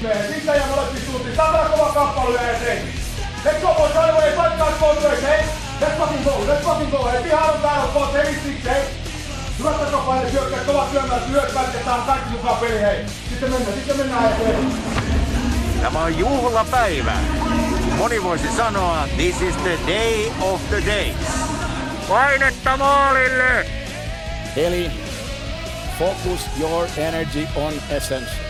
Sisään ja molempiin suuntiin. Saatana kova kamppailu ja eteen. Let's go boys, right away, fight guys both ways, hey. Let's fucking go, let's fucking go, hey. Pihaan on täällä boys, hey, six, hey. Hyvät takapaine syökkäät, kovat syömään, tää on kaikki mukaan peli, hei. Sitten mennään, sitten mennään eteen. Tämä on juhlapäivä. Moni voisi sanoa, this is the day of the days. Painetta maalille! Eli focus your energy on essence.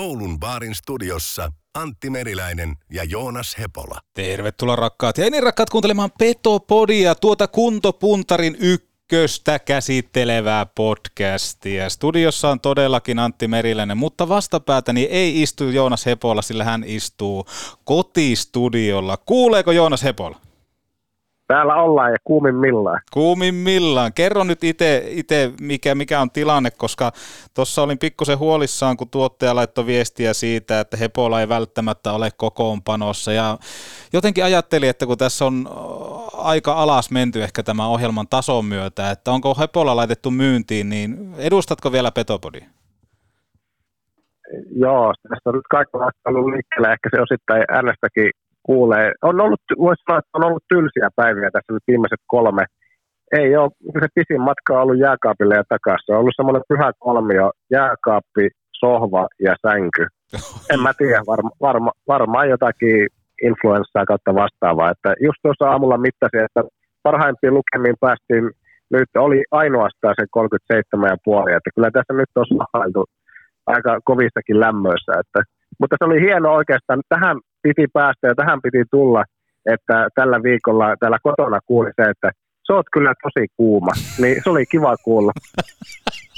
Oulun baarin studiossa Antti Meriläinen ja Joonas Hepola. Tervetuloa rakkaat ja niin rakkaat kuuntelemaan Petopodia, tuota kuntopuntarin ykköstä käsittelevää podcastia. Studiossa on todellakin Antti Meriläinen, mutta vastapäätäni ei istu Joonas Hepola, sillä hän istuu kotistudiolla. Kuuleeko Joonas Hepola? Täällä ollaan ja kuumimmillaan. Kuumimmillaan. Kerro nyt itse, mikä, mikä on tilanne, koska tuossa olin pikkusen huolissaan, kun tuottaja laittoi viestiä siitä, että Hepola ei välttämättä ole kokoonpanossa. Ja jotenkin ajattelin, että kun tässä on aika alas menty ehkä tämän ohjelman tason myötä, että onko Hepola laitettu myyntiin, niin edustatko vielä Petopodia? Joo, tässä on nyt kaikenlaista ollut liikkeellä. Ehkä se osittain äänestäkin kuulee. On ollut, voisi sanoa, että on ollut tylsiä päiviä tässä nyt viimeiset kolme. Ei ole, se pisin matka on ollut jääkaapille ja takaisin. On ollut semmoinen pyhä kolmio, jääkaappi, sohva ja sänky. En mä tiedä, varma, varma, varmaan jotakin influenssaa kautta vastaavaa. Että just tuossa aamulla mittasin, että parhaimpiin lukemiin päästiin nyt oli ainoastaan se 37,5, että kyllä tässä nyt on sahailtu aika kovissakin lämmöissä, että mutta se oli hieno oikeastaan. Tähän piti päästä ja tähän piti tulla, että tällä viikolla täällä kotona kuuli se, että sä oot kyllä tosi kuuma. Niin se oli kiva kuulla.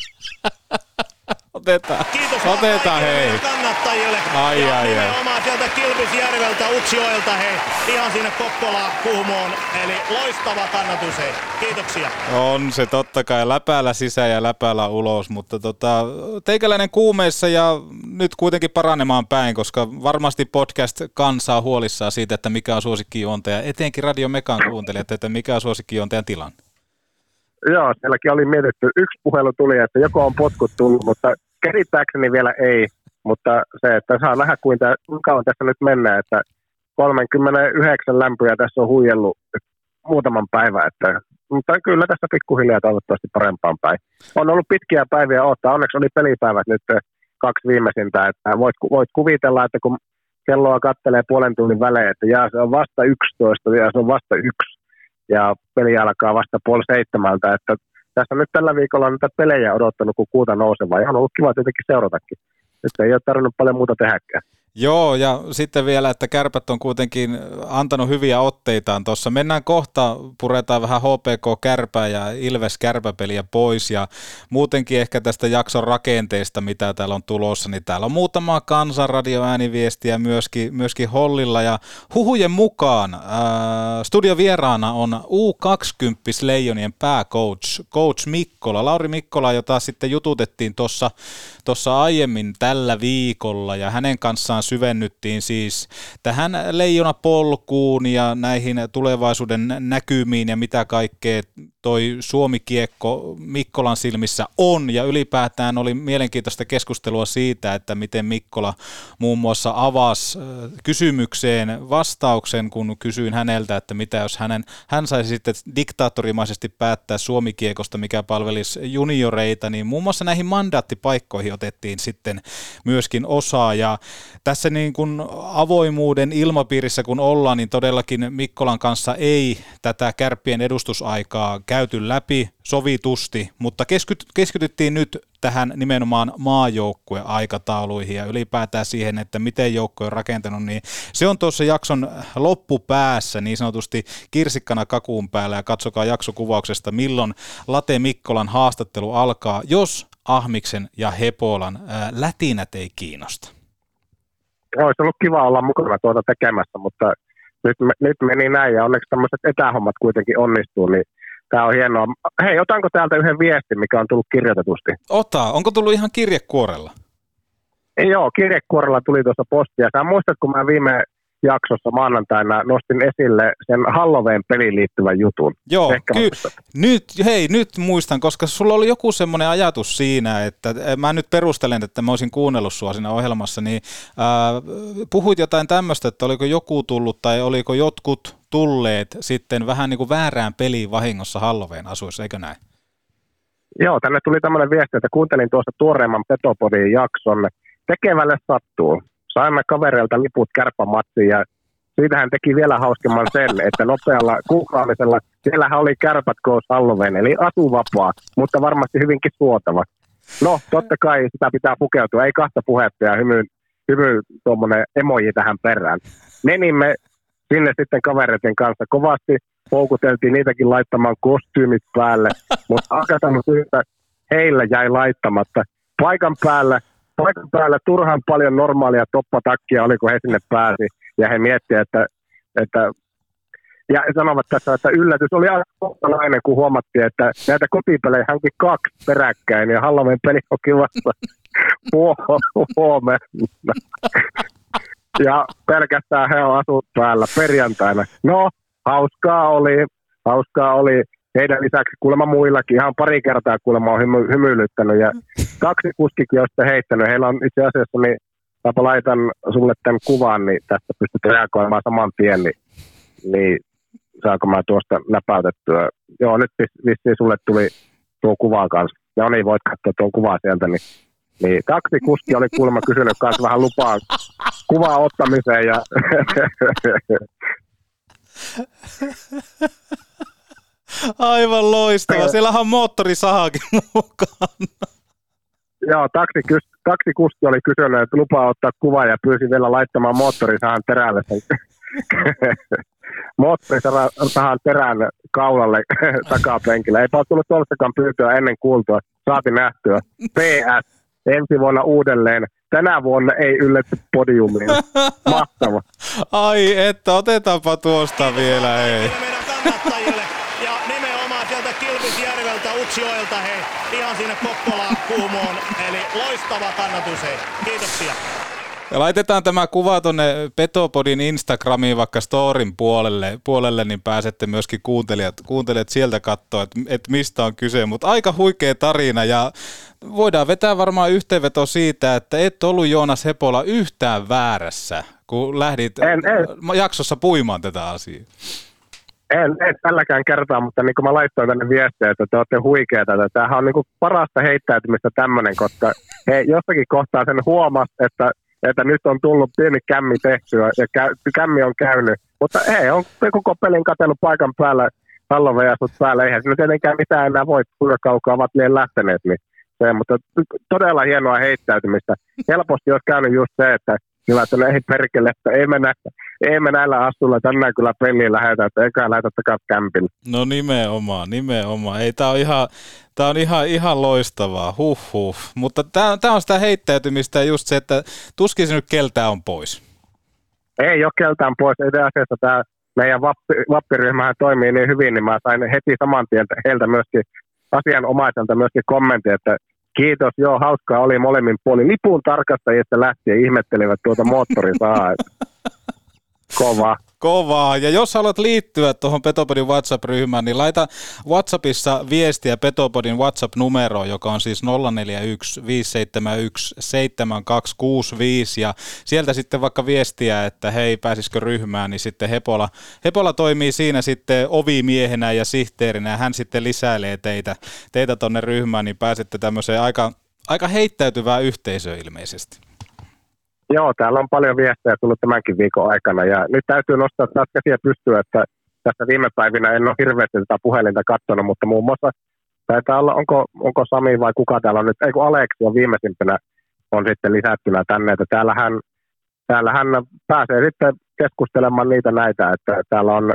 Otetaan. Kiitos Otetaan, hei. kannattajille. Ai, ja ai, ai. sieltä Kilpisjärveltä, Utsjoelta, hei, ihan sinne Kokkolaan, Kuhmoon. Eli loistava kannatus, hei. Kiitoksia. On se totta kai läpäällä sisään ja läpäällä ulos, mutta tota, teikäläinen kuumeessa ja nyt kuitenkin paranemaan päin, koska varmasti podcast kansaa huolissaan siitä, että mikä on suosikkijuontaja, etenkin Radio Mekan kuuntelijat, että mikä on suosikkijuontajan tilanne. Joo, sielläkin oli mietitty. Yksi puhelu tuli, että joko on potkut tullut, mutta käsittääkseni vielä ei. Mutta se, että saa nähdä kuinka kauan tässä nyt mennään, että 39 lämpöjä tässä on huijellut muutaman päivän, että, mutta kyllä tässä pikkuhiljaa toivottavasti parempaan päin. On ollut pitkiä päiviä odottaa, onneksi oli pelipäivät nyt kaksi viimeisintä, että voit, voit kuvitella, että kun kelloa kattelee puolen tunnin välein, että jää, se on vasta 11 ja se on vasta yksi ja peli alkaa vasta puoli seitsemältä, että tässä nyt tällä viikolla on niitä pelejä odottanut, kun kuuta nousevaa, ja on ollut kiva tietenkin seuratakin. Nyt ei ole tarvinnut paljon muuta tehdäkään. Joo, ja sitten vielä, että kärpät on kuitenkin antanut hyviä otteitaan tuossa. Mennään kohta, puretaan vähän HPK-kärpää ja Ilves-kärpäpeliä pois, ja muutenkin ehkä tästä jakson rakenteesta, mitä täällä on tulossa, niin täällä on muutama kansanradioääniviestiä myöskin, myöskin Hollilla, ja huhujen mukaan ää, studiovieraana on U20 Leijonien pääcoach, coach Mikkola, Lauri Mikkola, jota sitten jututettiin tuossa aiemmin tällä viikolla ja hänen kanssaan syvennyttiin siis tähän leijonapolkuun ja näihin tulevaisuuden näkymiin ja mitä kaikkea toi Suomi-kiekko Mikkolan silmissä on, ja ylipäätään oli mielenkiintoista keskustelua siitä, että miten Mikkola muun muassa avasi kysymykseen vastauksen, kun kysyin häneltä, että mitä jos hänen, hän saisi sitten diktaattorimaisesti päättää Suomi-kiekosta, mikä palvelisi junioreita, niin muun muassa näihin mandaattipaikkoihin otettiin sitten myöskin osaa, ja tässä niin kuin avoimuuden ilmapiirissä kun ollaan, niin todellakin Mikkolan kanssa ei tätä kärppien edustusaikaa käyty läpi sovitusti, mutta keskityttiin nyt tähän nimenomaan maajoukkueaikatauluihin ja ylipäätään siihen, että miten joukko on rakentanut, niin se on tuossa jakson loppupäässä niin sanotusti kirsikkana kakuun päällä ja katsokaa jaksokuvauksesta, milloin Late Mikkolan haastattelu alkaa, jos Ahmiksen ja Hepolan ää, lätinät ei kiinnosta. Olisi ollut kiva olla mukana tuota tekemässä, mutta nyt, nyt meni näin ja onneksi tämmöiset etähommat kuitenkin onnistuu, niin Tämä on hienoa. Hei, otanko täältä yhden viestin, mikä on tullut kirjoitetusti? Ota. Onko tullut ihan kirjekuorella? Ei, joo, kirjekuorella tuli tuossa postia. Sä muistat, kun mä viime jaksossa maanantaina nostin esille sen Halloween peliin liittyvän jutun. Joo, ky- nyt, hei, nyt muistan, koska sulla oli joku semmoinen ajatus siinä, että eh, mä nyt perustelen, että mä olisin kuunnellut sua siinä ohjelmassa, niin äh, puhuit jotain tämmöistä, että oliko joku tullut tai oliko jotkut tulleet sitten vähän niin kuin väärään peliin vahingossa Halloween asuissa, eikö näin? Joo, tänne tuli tämmöinen viesti, että kuuntelin tuosta tuoreemman Petopodin jakson. Tekevälle sattuu saimme kavereilta liput kärppämatsiin ja siitä hän teki vielä hauskemman sen, että nopealla kuukaamisella, siellähän oli kärpät Goes Halloween, eli asuvapaa, mutta varmasti hyvinkin suotava. No, totta kai sitä pitää pukeutua, ei kahta puhetta ja hymy, hymy tuommoinen emoji tähän perään. Menimme sinne sitten kavereiden kanssa kovasti, houkuteltiin niitäkin laittamaan kostyymit päälle, mutta akatanut syystä heillä jäi laittamatta. Paikan päällä paikan päällä turhan paljon normaalia toppatakkia oli, kun he sinne pääsi. Ja he miettivät, että, että ja sanovat tässä, että yllätys oli aina kun huomattiin, että näitä kotipelejä hanki kaksi peräkkäin ja Halloween peli onkin vasta huomenna. Ja pelkästään he on asut päällä perjantaina. No, hauskaa oli, hauskaa oli heidän lisäksi kuulemma muillakin ihan pari kertaa kuulemma on hymy, hymyilyttänyt ja kaksi kuskikin on sitten heittänyt. Heillä on itse asiassa, niin Tapa laitan sulle tämän kuvan, niin tästä pystyt reagoimaan saman tien, niin, niin saanko mä tuosta läpäytettyä. Joo, nyt vissiin sulle tuli tuo kuva kanssa. Ja niin, voit katsoa tuon kuvaa sieltä, niin niin taksikuski oli kuulemma kysynyt kanssa vähän lupaa kuvaa ottamiseen ja Aivan loistava. Siellähän on moottorisahakin mukaan. Joo, taksikus, taksikuski oli kysynyt, että lupaa ottaa kuva ja pyysi vielä laittamaan moottorisahan terälle sen moottorisahan terän kaulalle takapenkillä. Ei ole tullut tuollaistakaan pyytöä ennen kuultua. Saati nähtyä. PS. Ensi vuonna uudelleen. Tänä vuonna ei ylletty podiumiin. Mahtava. Ai että, otetaanpa tuosta vielä. Ei sieltä Kilpisjärveltä, Utsjoelta, hei, ihan sinne Kokkolaan, Kuumoon. Eli loistava kannatus, hei. Kiitoksia. Ja laitetaan tämä kuva tuonne Petopodin Instagramiin vaikka storin puolelle, puolelle niin pääsette myöskin kuuntelijat, kuuntelijat sieltä katsoa, että, että mistä on kyse. Mutta aika huikea tarina ja voidaan vetää varmaan yhteenveto siitä, että et ollut Joonas Hepola yhtään väärässä, kun lähdit en, en. jaksossa puimaan tätä asiaa. En, en tälläkään kertaa, mutta niin kuin mä laittoin tänne viestiä, että te olette huikeita. Tämähän on niin kuin parasta heittäytymistä tämmöinen, koska he jossakin kohtaa sen huomas, että, että nyt on tullut pieni kämmi tehtyä ja kä, kämmi on käynyt. Mutta he on koko pelin katsellut paikan päällä pallovejasut päällä. Eihän siinä tietenkään mitään enää voi, kuinka kaukaa ovat liian lähteneet. Niin se, mutta todella hienoa heittäytymistä. Helposti olisi käynyt just se, että Kyllä, että ei perkele, että ei mennä, ei me näillä astulla tänään kyllä peliin lähetä, että eikä lähetä takaisin kämpille. No nimenomaan, nimenomaan. Ei, tää on ihan, tää on ihan, ihan loistavaa, huh huh. Mutta tää, tää on sitä heittäytymistä ja just se, että tuskin se nyt keltään on pois. Ei ole keltään pois. Itse asiassa tämä meidän vappi, vappiryhmähän toimii niin hyvin, niin mä sain heti saman tien heiltä myöskin asianomaiselta myöskin kommentti, että Kiitos, joo, hauskaa oli molemmin puolin. Lipun tarkastajista lähtien ihmettelivät tuota moottorisaa. Kova. Kovaa. Ja jos haluat liittyä tuohon Petopodin WhatsApp-ryhmään, niin laita WhatsAppissa viestiä Petopodin WhatsApp-numeroon, joka on siis 041 571 7265. Ja sieltä sitten vaikka viestiä, että hei, pääsisikö ryhmään, niin sitten Hepola, Hepola toimii siinä sitten ovimiehenä ja sihteerinä, ja hän sitten lisäilee teitä, teitä ryhmään, niin pääsette tämmöiseen aika, aika heittäytyvään yhteisöön ilmeisesti. Joo, täällä on paljon viestejä tullut tämänkin viikon aikana ja nyt täytyy nostaa taas käsiä pystyä, että tässä viime päivinä en ole hirveästi tätä puhelinta katsonut, mutta muun muassa taitaa olla, onko, onko Sami vai kuka täällä on nyt, ei kun Aleksi on viimeisimpänä on sitten lisättynä tänne, että täällähän, täällähän pääsee sitten keskustelemaan niitä näitä, että täällä on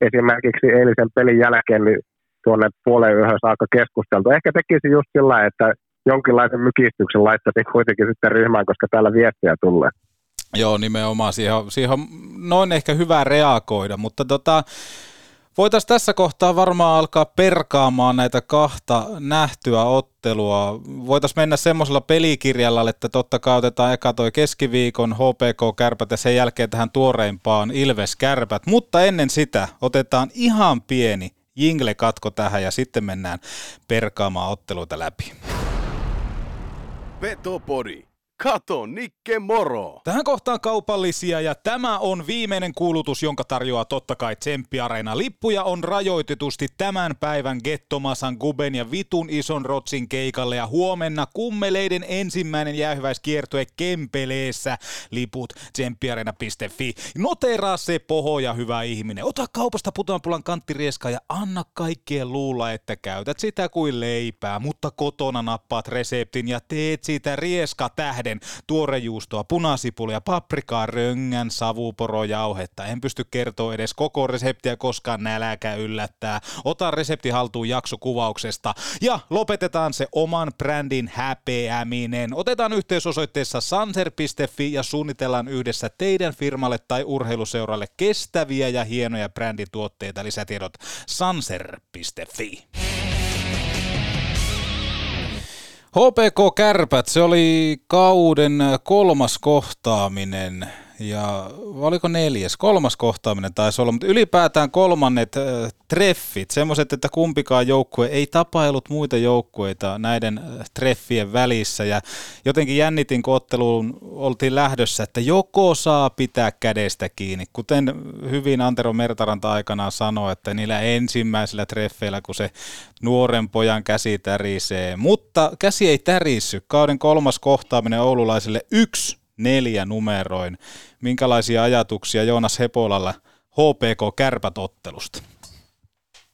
esimerkiksi eilisen pelin jälkeen niin tuonne puoleen yöhön saakka keskusteltu. Ehkä tekisi just sillä että jonkinlaisen mykistyksen laittaisi kuitenkin sitten ryhmään, koska täällä viestiä tulee. Joo, nimenomaan. Siihen siihen on noin ehkä hyvä reagoida, mutta tota, Voitaisiin tässä kohtaa varmaan alkaa perkaamaan näitä kahta nähtyä ottelua. Voitaisiin mennä semmoisella pelikirjalla, että totta kai otetaan eka toi keskiviikon HPK-kärpät ja sen jälkeen tähän tuoreimpaan Ilves-kärpät. Mutta ennen sitä otetaan ihan pieni jingle-katko tähän ja sitten mennään perkaamaan otteluita läpi. Petopodi. Kato Nikke Moro. Tähän kohtaan kaupallisia ja tämä on viimeinen kuulutus, jonka tarjoaa totta kai Tsemppi-areena. Lippuja on rajoitetusti tämän päivän Gettomasan Guben ja Vitun ison rotsin keikalle ja huomenna kummeleiden ensimmäinen jäähyväiskiertue Kempeleessä. Liput tsemppiareena.fi. Noteraa se poho ja hyvä ihminen. Ota kaupasta putanpulan kanttirieska ja anna kaikkien luulla, että käytät sitä kuin leipää, mutta kotona nappaat reseptin ja teet siitä rieska tähden tähden tuorejuustoa, punasipulia, paprikaa, röngän, savuporojauhetta. En pysty kertoa edes koko reseptiä, koska nälkä yllättää. Ota resepti haltuun jaksokuvauksesta ja lopetetaan se oman brändin häpeäminen. Otetaan yhteys osoitteessa sanser.fi ja suunnitellaan yhdessä teidän firmalle tai urheiluseuralle kestäviä ja hienoja brändituotteita. Lisätiedot sanser.fi. HPK Kärpät, se oli kauden kolmas kohtaaminen ja oliko neljäs, kolmas kohtaaminen taisi olla, mutta ylipäätään kolmannet äh, treffit, semmoiset, että kumpikaan joukkue ei tapailut muita joukkueita näiden äh, treffien välissä. Ja jotenkin jännitin, kun otteluun oltiin lähdössä, että joko saa pitää kädestä kiinni, kuten hyvin Antero Mertaranta aikanaan sanoi, että niillä ensimmäisillä treffeillä, kun se nuoren pojan käsi tärisee, mutta käsi ei tärissy, kauden kolmas kohtaaminen oululaisille yksi neljä numeroin. Minkälaisia ajatuksia Joonas Hepolalla HPK-kärpätottelusta?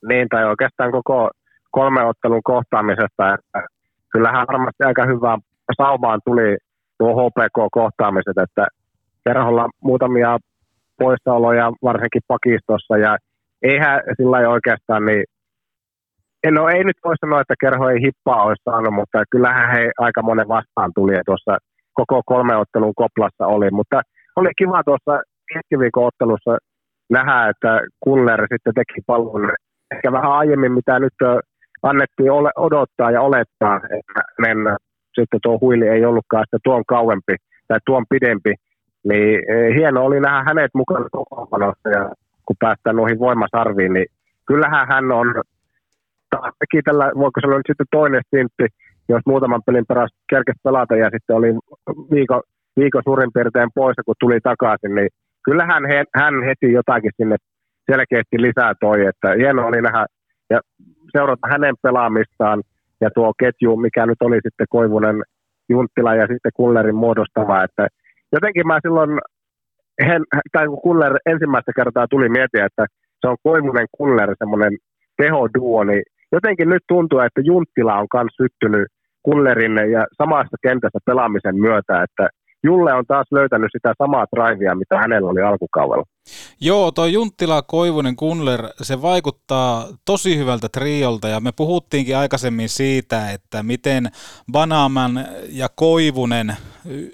Niin, tai oikeastaan koko kolme ottelun kohtaamisesta, että kyllähän varmasti aika hyvää saumaan tuli tuo HPK-kohtaamiset, että kerholla muutamia poissaoloja varsinkin pakistossa ja eihän sillä ei oikeastaan niin No ei nyt voi sanoa, että kerho ei hippaa olisi saanut, mutta kyllähän he aika monen vastaan tuli tuossa koko kolme ottelun koplassa oli, mutta oli kiva tuossa keskiviikon ottelussa nähdä, että Kuller sitten teki palvelun ehkä vähän aiemmin, mitä nyt annettiin odottaa ja olettaa, että mennä. Sitten tuo huili ei ollutkaan sitä tuon kauempi tai tuon pidempi, niin e, hieno oli nähdä hänet mukana kokoonpanossa ja kun päästään noihin voimasarviin, niin kyllähän hän on teki tällä, voiko sanoa nyt sitten toinen stintti, jos muutaman pelin perästä kerkesi pelata ja sitten oli viikon, viikon suurin piirtein poissa, kun tuli takaisin, niin kyllähän he, hän heti jotakin sinne selkeästi lisää toi, että hieno oli nähdä. Ja seurata hänen pelaamistaan ja tuo ketju, mikä nyt oli sitten Koivunen, Junttila ja sitten Kullerin muodostava, että jotenkin mä silloin, hen, tai kun Kuller ensimmäistä kertaa tuli mietiä, että se on Koivunen Kuller semmoinen tehoduo, niin jotenkin nyt tuntuu, että Junttila on myös syttynyt Kullerin ja samassa kentässä pelaamisen myötä, että Julle on taas löytänyt sitä samaa drivea, mitä hänellä oli alkukaudella. Joo, toi Junttila, Koivunen, Kunler, se vaikuttaa tosi hyvältä triolta ja me puhuttiinkin aikaisemmin siitä, että miten Banaman ja Koivunen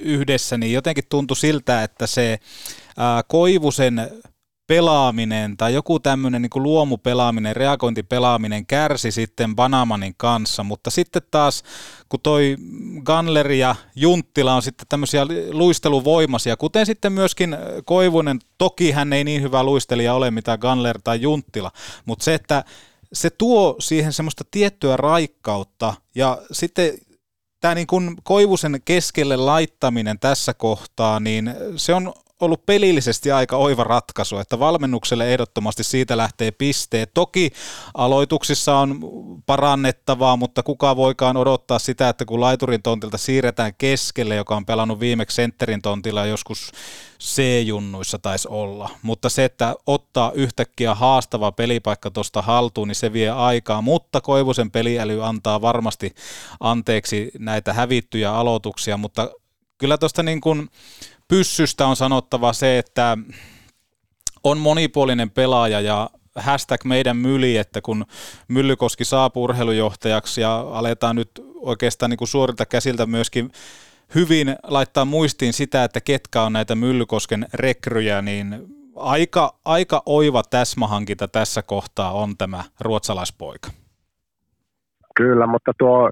yhdessä, niin jotenkin tuntui siltä, että se Koivusen pelaaminen tai joku tämmöinen niin luomupelaaminen, reagointipelaaminen kärsi sitten Banamanin kanssa, mutta sitten taas kun toi Gunler ja Junttila on sitten tämmöisiä luisteluvoimaisia, kuten sitten myöskin Koivunen, toki hän ei niin hyvä luistelija ole mitä Gunler tai Junttila, mutta se, että se tuo siihen semmoista tiettyä raikkautta ja sitten tämä niin kuin Koivusen keskelle laittaminen tässä kohtaa, niin se on ollut pelillisesti aika oiva ratkaisu, että valmennukselle ehdottomasti siitä lähtee pisteet. Toki aloituksissa on parannettavaa, mutta kuka voikaan odottaa sitä, että kun laiturin tontilta siirretään keskelle, joka on pelannut viimeksi sentterin tontilla joskus C-junnuissa taisi olla. Mutta se, että ottaa yhtäkkiä haastava pelipaikka tuosta haltuun, niin se vie aikaa. Mutta Koivusen peliäly antaa varmasti anteeksi näitä hävittyjä aloituksia, mutta kyllä tuosta niin kuin pyssystä on sanottava se, että on monipuolinen pelaaja ja hashtag meidän myli, että kun Myllykoski saapuu urheilujohtajaksi ja aletaan nyt oikeastaan niin kuin suorilta käsiltä myöskin hyvin laittaa muistiin sitä, että ketkä on näitä Myllykosken rekryjä, niin aika, aika oiva täsmähankinta tässä kohtaa on tämä ruotsalaispoika. Kyllä, mutta tuo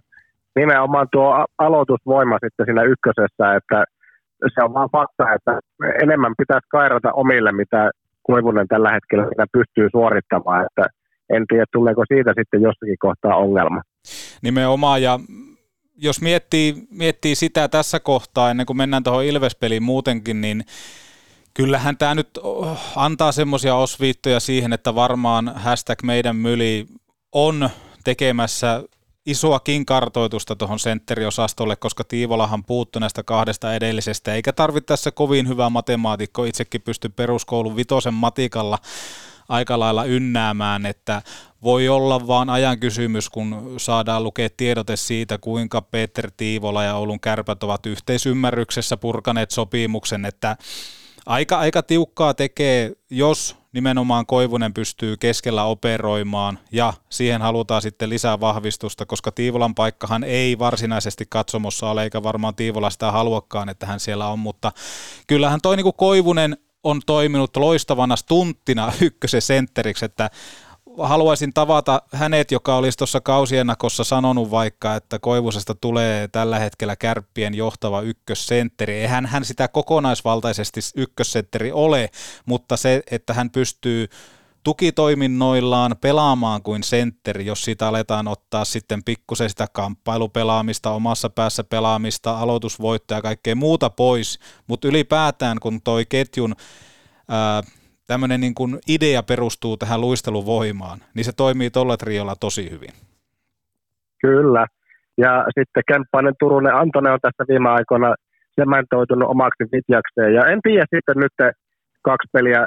nimenomaan tuo aloitusvoima sitten siinä ykkösessä, että se on vaan fakta, että enemmän pitäisi kairata omille, mitä Koivunen tällä hetkellä mitä pystyy suorittamaan, että en tiedä, tuleeko siitä sitten jossakin kohtaa ongelma. Nimenomaan, ja jos miettii, miettii sitä tässä kohtaa, ennen kuin mennään tuohon Ilvespeliin muutenkin, niin kyllähän tämä nyt antaa semmoisia osviittoja siihen, että varmaan hashtag meidän myli on tekemässä isoakin kartoitusta tuohon sentteriosastolle, koska Tiivolahan puuttu näistä kahdesta edellisestä, eikä tarvitse tässä kovin hyvä matemaatikko itsekin pysty peruskoulun vitosen matikalla aika lailla ynnäämään, että voi olla vaan ajan kysymys, kun saadaan lukea tiedote siitä, kuinka Peter Tiivola ja Oulun kärpät ovat yhteisymmärryksessä purkaneet sopimuksen, että aika, aika tiukkaa tekee, jos nimenomaan Koivunen pystyy keskellä operoimaan ja siihen halutaan sitten lisää vahvistusta, koska Tiivolan paikkahan ei varsinaisesti katsomossa ole, eikä varmaan Tiivola sitä haluakaan, että hän siellä on, mutta kyllähän toi niin Koivunen on toiminut loistavana stunttina ykkösen sentteriksi, että haluaisin tavata hänet, joka olisi tuossa kausienakossa sanonut vaikka, että Koivusesta tulee tällä hetkellä kärppien johtava ykkössentteri. Eihän hän sitä kokonaisvaltaisesti ykkössentteri ole, mutta se, että hän pystyy tukitoiminnoillaan pelaamaan kuin sentteri, jos siitä aletaan ottaa sitten pikkusen sitä kamppailupelaamista, omassa päässä pelaamista, aloitusvoittoja ja kaikkea muuta pois, mutta ylipäätään kun toi ketjun ää, tämmöinen niin kuin idea perustuu tähän luisteluvoimaan, niin se toimii tuolla triolla tosi hyvin. Kyllä. Ja sitten Kemppainen, Turunen, Antone on tässä viime aikoina sementoitunut omaksi vitjakseen. Ja en tiedä sitten nyt kaksi peliä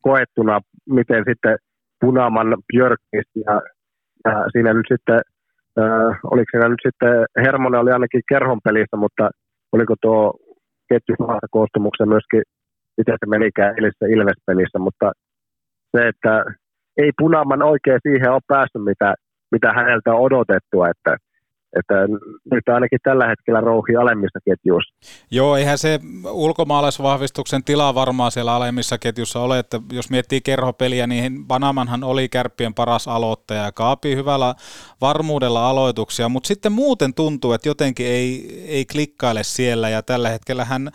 koettuna, miten sitten Punaman Björkis ja, ja siinä nyt sitten, äh, oliko siinä nyt sitten, Hermonen oli ainakin kerhon pelissä, mutta oliko tuo ketju koostumuksen myöskin miten se menikään eilisessä Ilves-pelissä, mutta se, että ei Punaman oikein siihen ole päässyt, mitä, mitä häneltä on odotettu, että, että nyt ainakin tällä hetkellä rouhi alemmissa ketjuissa. Joo, eihän se ulkomaalaisvahvistuksen tila varmaan siellä alemmissa ketjussa ole, että jos miettii kerhopeliä, niin Banamanhan oli kärppien paras aloittaja ja Kaapi hyvällä varmuudella aloituksia, mutta sitten muuten tuntuu, että jotenkin ei, ei klikkaile siellä ja tällä hetkellä hän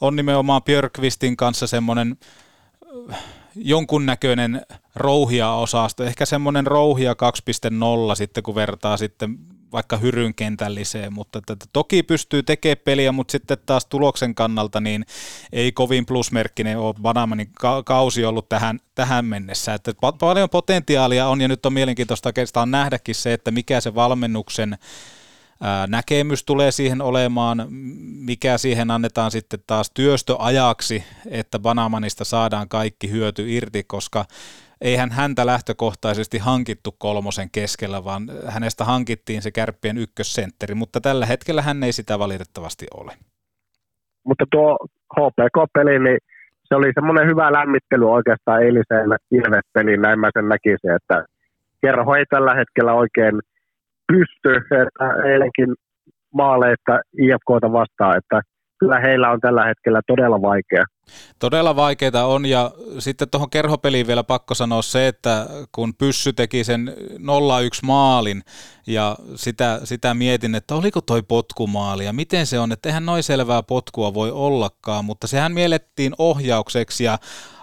on nimenomaan Björkvistin kanssa semmoinen äh, jonkunnäköinen rouhia-osasto, ehkä semmoinen rouhia 2.0 sitten, kun vertaa sitten vaikka hyryn kentälliseen, mutta että toki pystyy tekemään peliä, mutta sitten taas tuloksen kannalta niin ei kovin plusmerkkinen ole Banamanin kausi ollut tähän, tähän mennessä. Että paljon potentiaalia on ja nyt on mielenkiintoista oikeastaan nähdäkin se, että mikä se valmennuksen näkemys tulee siihen olemaan, mikä siihen annetaan sitten taas työstöajaksi, että Banamanista saadaan kaikki hyöty irti, koska eihän häntä lähtökohtaisesti hankittu kolmosen keskellä, vaan hänestä hankittiin se kärppien ykkössentteri, mutta tällä hetkellä hän ei sitä valitettavasti ole. Mutta tuo HPK-peli, niin se oli semmoinen hyvä lämmittely oikeastaan eiliseen Ilves-peliin, näin mä sen näkisin, että kerho ei tällä hetkellä oikein – pysty, että eilenkin maaleista IFKta vastaan, että kyllä heillä on tällä hetkellä todella vaikea. Todella vaikeita on ja sitten tuohon kerhopeliin vielä pakko sanoa se, että kun Pyssy teki sen 0-1 maalin ja sitä, sitä mietin, että oliko toi potkumaali ja miten se on, että eihän noin selvää potkua voi ollakaan, mutta sehän miellettiin ohjaukseksi ja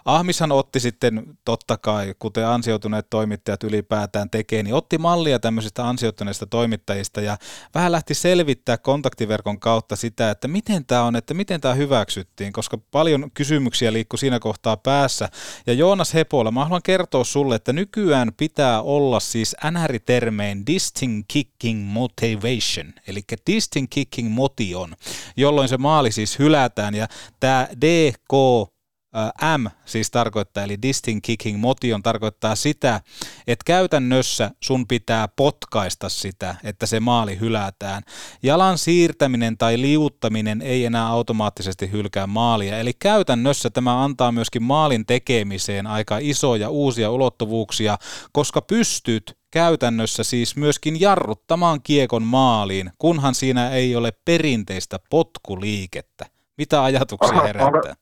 Ahmishan otti sitten totta kai, kuten ansioituneet toimittajat ylipäätään tekee, niin otti mallia tämmöisistä ansioituneista toimittajista ja vähän lähti selvittää kontaktiverkon kautta sitä, että miten tämä on, että miten tämä hyväksyttiin, koska paljon kysymyksiä liikkui siinä kohtaa päässä. Ja Joonas Hepola, mä haluan kertoa sulle, että nykyään pitää olla siis NR-termein distinct kicking motivation, eli distinct kicking motion, jolloin se maali siis hylätään ja tämä DK M siis tarkoittaa, eli distinct kicking motion tarkoittaa sitä, että käytännössä sun pitää potkaista sitä, että se maali hylätään. Jalan siirtäminen tai liuttaminen ei enää automaattisesti hylkää maalia, eli käytännössä tämä antaa myöskin maalin tekemiseen aika isoja uusia ulottuvuuksia, koska pystyt käytännössä siis myöskin jarruttamaan kiekon maaliin, kunhan siinä ei ole perinteistä potkuliikettä. Mitä ajatuksia herättää?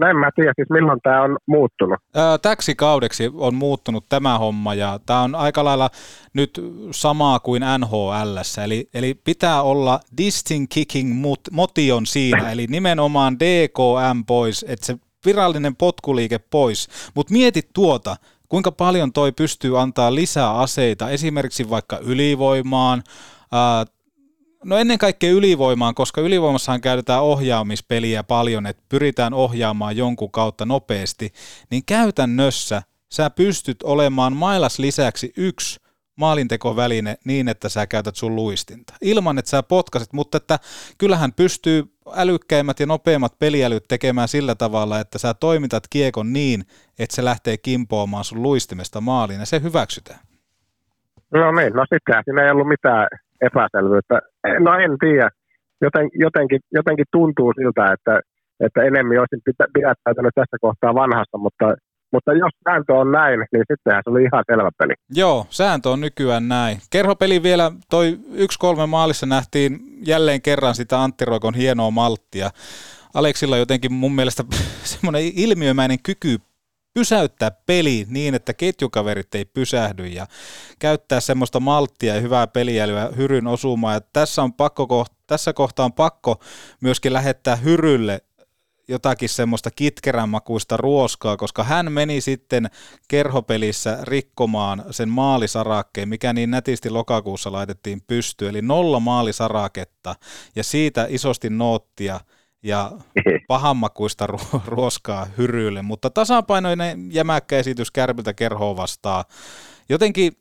No en mä tiedä, siis milloin tämä on muuttunut. täksi kaudeksi on muuttunut tämä homma ja tämä on aika lailla nyt samaa kuin NHL. Eli, eli pitää olla distinct kicking motion siinä, eli nimenomaan DKM pois, että se virallinen potkuliike pois. Mutta mietit tuota, kuinka paljon toi pystyy antaa lisää aseita, esimerkiksi vaikka ylivoimaan, No ennen kaikkea ylivoimaan, koska ylivoimassahan käytetään ohjaamispeliä paljon, että pyritään ohjaamaan jonkun kautta nopeasti, niin käytännössä sä pystyt olemaan mailas lisäksi yksi maalintekoväline niin, että sä käytät sun luistinta. Ilman, että sä potkasit, mutta että kyllähän pystyy älykkäimmät ja nopeimmat peliälyt tekemään sillä tavalla, että sä toimitat kiekon niin, että se lähtee kimpoamaan sun luistimesta maaliin ja se hyväksytään. No niin, no sitten siinä ei ollut mitään epäselvyyttä. No en tiedä. Joten, jotenkin, jotenkin tuntuu siltä, että, että enemmän olisin pidättäytynyt tässä kohtaa vanhassa, mutta, mutta jos sääntö on näin, niin sittenhän se oli ihan selvä peli. Joo, sääntö on nykyään näin. Kerhopeli vielä, toi 1-3 maalissa nähtiin jälleen kerran sitä Antti Roikon hienoa malttia. Aleksilla jotenkin mun mielestä semmoinen ilmiömäinen kyky pysäyttää peli niin, että ketjukaverit ei pysähdy ja käyttää semmoista malttia ja hyvää peliälyä hyryn osumaan. Ja tässä, on pakko, tässä kohtaa on pakko myöskin lähettää hyrylle jotakin semmoista kitkeränmakuista ruoskaa, koska hän meni sitten kerhopelissä rikkomaan sen maalisarakkeen, mikä niin nätisti lokakuussa laitettiin pystyyn, eli nolla maalisaraketta ja siitä isosti noottia – ja pahammakuista ruoskaa hyryille, mutta tasapainoinen jämäkkä esitys Kärpiltä kerhoa vastaa. Jotenkin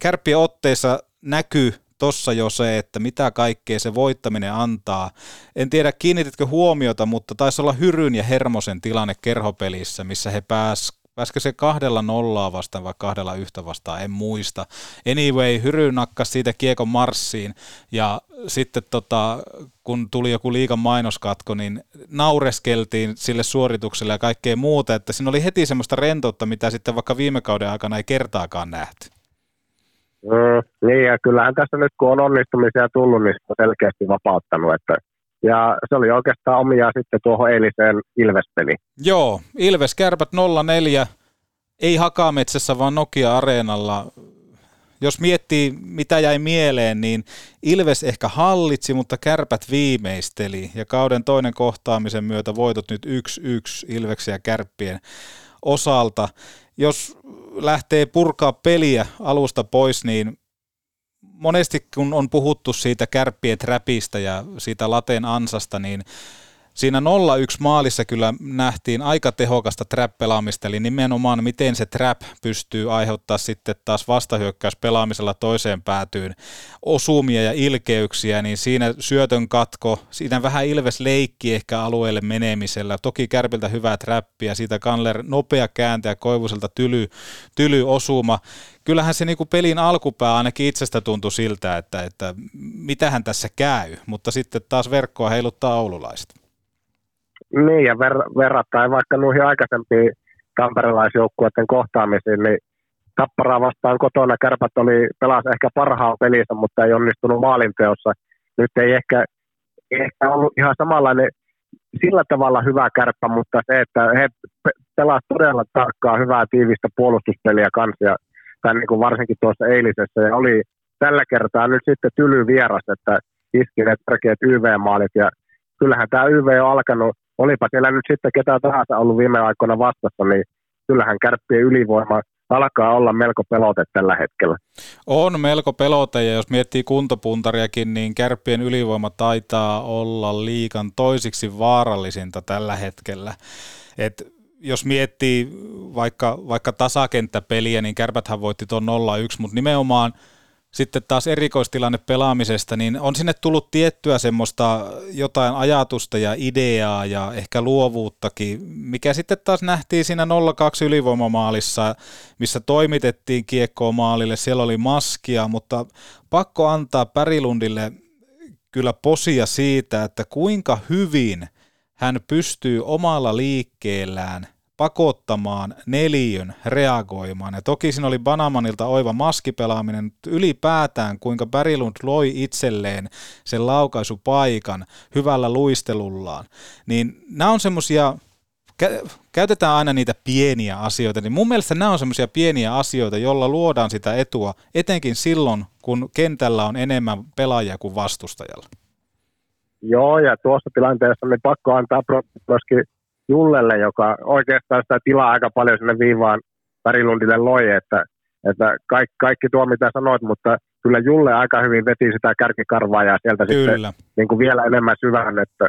Kärppien otteessa näkyy tossa jo se, että mitä kaikkea se voittaminen antaa. En tiedä kiinnititkö huomiota, mutta taisi olla Hyryn ja Hermosen tilanne kerhopelissä, missä he pääsivät Pääskö se kahdella nollaa vastaan vai kahdella yhtä vastaan, en muista. Anyway, Hyry nakkas siitä kiekon marssiin ja sitten tota, kun tuli joku liikan mainoskatko, niin naureskeltiin sille suoritukselle ja kaikkea muuta, että siinä oli heti semmoista rentoutta, mitä sitten vaikka viime kauden aikana ei kertaakaan nähty. Mm, niin ja kyllähän tässä nyt kun on onnistumisia tullut, niin se on selkeästi vapauttanut, että ja se oli oikeastaan omia sitten tuohon eiliseen Ilvespeliin. Joo, Ilves Kärpät 04, ei Hakametsässä vaan Nokia-areenalla. Jos miettii, mitä jäi mieleen, niin Ilves ehkä hallitsi, mutta Kärpät viimeisteli. Ja kauden toinen kohtaamisen myötä voitot nyt 1-1 Ilveksen ja Kärppien osalta. Jos lähtee purkaa peliä alusta pois, niin monesti kun on puhuttu siitä kärppien trapista ja siitä lateen ansasta, niin Siinä 0-1 maalissa kyllä nähtiin aika tehokasta trap-pelaamista, eli nimenomaan miten se trap pystyy aiheuttaa sitten taas vastahyökkäys pelaamisella toiseen päätyyn osumia ja ilkeyksiä, niin siinä syötön katko, siinä vähän Ilves leikki ehkä alueelle menemisellä, toki Kärpiltä hyvää trappia, siitä Kanler nopea kääntäjä Koivuselta tyly, tyly osuma, kyllähän se niinku pelin alkupää ainakin itsestä tuntui siltä, että, että mitähän tässä käy, mutta sitten taas verkkoa heiluttaa oululaiset. Niin, ja ver- verrattain vaikka noihin aikaisempiin tamperelaisjoukkueiden kohtaamisiin, niin Tapparaa vastaan kotona kärpät oli, pelasi ehkä parhaan pelissä, mutta ei onnistunut maalinteossa. Nyt ei ehkä, ehkä ollut ihan samanlainen sillä tavalla hyvä kärppä, mutta se, että he pelasivat todella tarkkaa, hyvää tiivistä puolustuspeliä kanssa, tai niin kuin varsinkin tuossa eilisessä, ja oli tällä kertaa nyt sitten tyly vieras, että iski ne tärkeät YV-maalit, ja kyllähän tämä YV on alkanut, olipa siellä nyt sitten ketä tahansa ollut viime aikoina vastassa, niin kyllähän kärppien ylivoima alkaa olla melko pelote tällä hetkellä. On melko pelote ja jos miettii kuntopuntariakin, niin kärppien ylivoima taitaa olla liikan toisiksi vaarallisinta tällä hetkellä. Et jos miettii vaikka, vaikka tasakenttäpeliä, niin kärpäthän voitti tuon 0-1, mutta nimenomaan – sitten taas erikoistilanne pelaamisesta, niin on sinne tullut tiettyä semmoista jotain ajatusta ja ideaa ja ehkä luovuuttakin, mikä sitten taas nähtiin siinä 0-2 ylivoimamaalissa, missä toimitettiin kiekkoa maalille, siellä oli maskia, mutta pakko antaa Pärilundille kyllä posia siitä, että kuinka hyvin hän pystyy omalla liikkeellään pakottamaan neljön reagoimaan. Ja toki siinä oli Banamanilta oiva maskipelaaminen, mutta ylipäätään kuinka Berilund loi itselleen sen laukaisupaikan hyvällä luistelullaan. Niin nämä on semmoisia, käytetään aina niitä pieniä asioita, niin mun mielestä nämä on semmoisia pieniä asioita, joilla luodaan sitä etua, etenkin silloin, kun kentällä on enemmän pelaajia kuin vastustajalla. Joo, ja tuossa tilanteessa niin pakko antaa myöskin Jullelle, joka oikeastaan sitä tilaa aika paljon sinne viivaan Värilundille loi, että, että kaikki, kaikki tuo mitä sanoit, mutta kyllä Julle aika hyvin veti sitä kärkikarvaa ja sieltä kyllä. sitten niin kuin vielä enemmän syvään, että,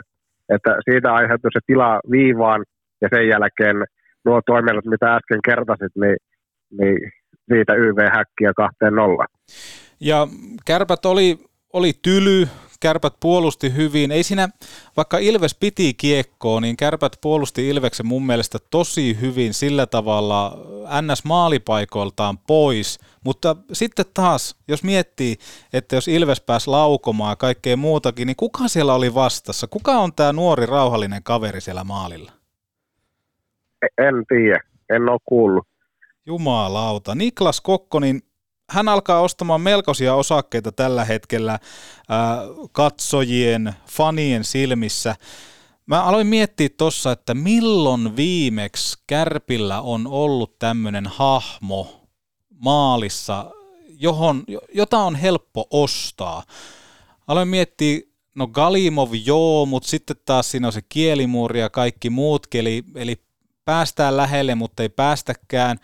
että siitä aiheutui se tila viivaan ja sen jälkeen nuo toiminnot, mitä äsken kertasit, niin, niin siitä YV-häkkiä kahteen nolla. Ja kärpät oli, oli tyly, kärpät puolusti hyvin. Ei siinä, vaikka Ilves piti kiekkoa, niin kärpät puolusti Ilveksen mun mielestä tosi hyvin sillä tavalla NS-maalipaikoiltaan pois. Mutta sitten taas, jos miettii, että jos Ilves pääsi laukomaan ja kaikkea muutakin, niin kuka siellä oli vastassa? Kuka on tämä nuori rauhallinen kaveri siellä maalilla? En tiedä, en ole kuullut. Jumalauta. Niklas Kokkonin hän alkaa ostamaan melkoisia osakkeita tällä hetkellä äh, katsojien, fanien silmissä. Mä aloin miettiä tuossa, että milloin viimeksi Kärpillä on ollut tämmöinen hahmo maalissa, johon, jota on helppo ostaa. Aloin miettiä, no Galimov joo, mutta sitten taas siinä on se kielimuuri ja kaikki muutkin, eli, eli päästään lähelle, mutta ei päästäkään.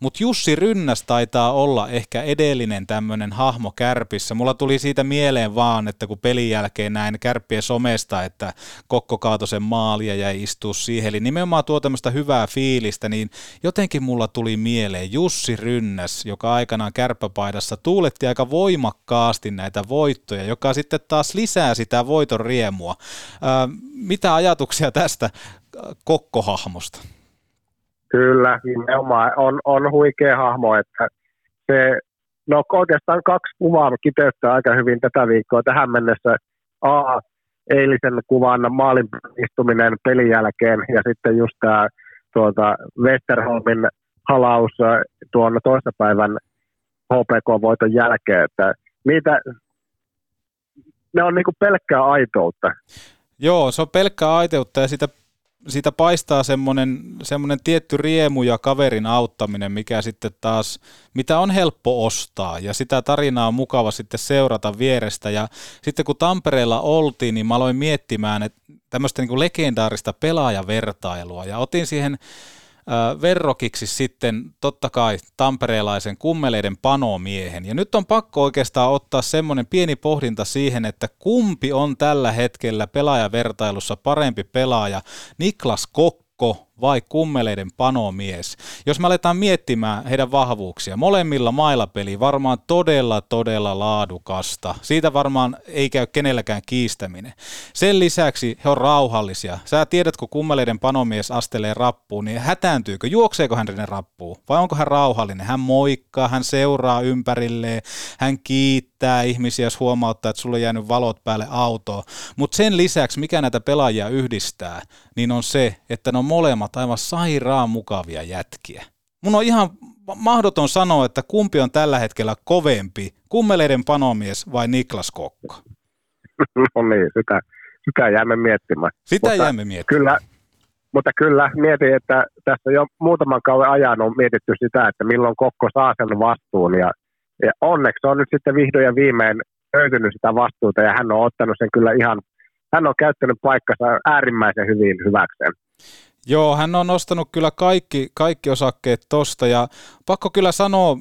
Mutta Jussi Rynnäs taitaa olla ehkä edellinen tämmöinen hahmo kärpissä. Mulla tuli siitä mieleen vaan, että kun pelin jälkeen näin kärppien somesta, että Kokko kaatoi sen maalia ja istuu siihen. Eli nimenomaan tuo tämmöistä hyvää fiilistä, niin jotenkin mulla tuli mieleen Jussi Rynnäs, joka aikanaan kärppäpaidassa tuuletti aika voimakkaasti näitä voittoja, joka sitten taas lisää sitä voiton riemua. Ää, mitä ajatuksia tästä Kokko-hahmosta? Kyllä, nimenomaan on, on huikea hahmo, että se, no oikeastaan kaksi kuvaa kiteyttää aika hyvin tätä viikkoa tähän mennessä. A, eilisen kuvan maalin istuminen pelin jälkeen ja sitten just tämä tuota, Westerholmin halaus tuon päivän HPK-voiton jälkeen, että niitä, ne on niinku pelkkää aitoutta. Joo, se on pelkkää aiteutta ja sitä siitä paistaa semmoinen, semmoinen tietty riemu ja kaverin auttaminen, mikä sitten taas, mitä on helppo ostaa. Ja sitä tarinaa on mukava sitten seurata vierestä. Ja sitten kun Tampereella oltiin, niin mä aloin miettimään että tämmöistä niin kuin legendaarista pelaajavertailua. Ja otin siihen verrokiksi sitten totta kai tampereelaisen kummeleiden panomiehen. Ja nyt on pakko oikeastaan ottaa semmoinen pieni pohdinta siihen, että kumpi on tällä hetkellä pelaajavertailussa parempi pelaaja, Niklas Kokko vai kummeleiden panomies. Jos me aletaan miettimään heidän vahvuuksia, molemmilla mailapeli varmaan todella, todella laadukasta. Siitä varmaan ei käy kenelläkään kiistäminen. Sen lisäksi he on rauhallisia. Sä tiedät, kun kummeleiden panomies astelee rappuun, niin hätääntyykö, juokseeko hän sinne rappuun vai onko hän rauhallinen? Hän moikkaa, hän seuraa ympärilleen, hän kiittää ihmisiä, jos huomauttaa, että sulla on jäänyt valot päälle autoon. Mutta sen lisäksi, mikä näitä pelaajia yhdistää, niin on se, että ne on molemmat aivan sairaan mukavia jätkiä. Mun on ihan mahdoton sanoa, että kumpi on tällä hetkellä kovempi, kummeleiden panomies vai Niklas Kokko? No niin, sitä, sitä jäämme miettimään. Sitä Mutta jäämme miettimään. Kyllä, mutta kyllä mietin, että tässä jo muutaman kauden ajan on mietitty sitä, että milloin Kokko saa sen vastuun. Ja, ja onneksi on nyt sitten vihdoin ja viimein löytynyt sitä vastuuta ja hän on ottanut sen kyllä ihan, hän on käyttänyt paikkansa äärimmäisen hyvin hyväkseen. Joo, hän on nostanut kyllä kaikki, kaikki osakkeet tosta ja pakko kyllä sanoa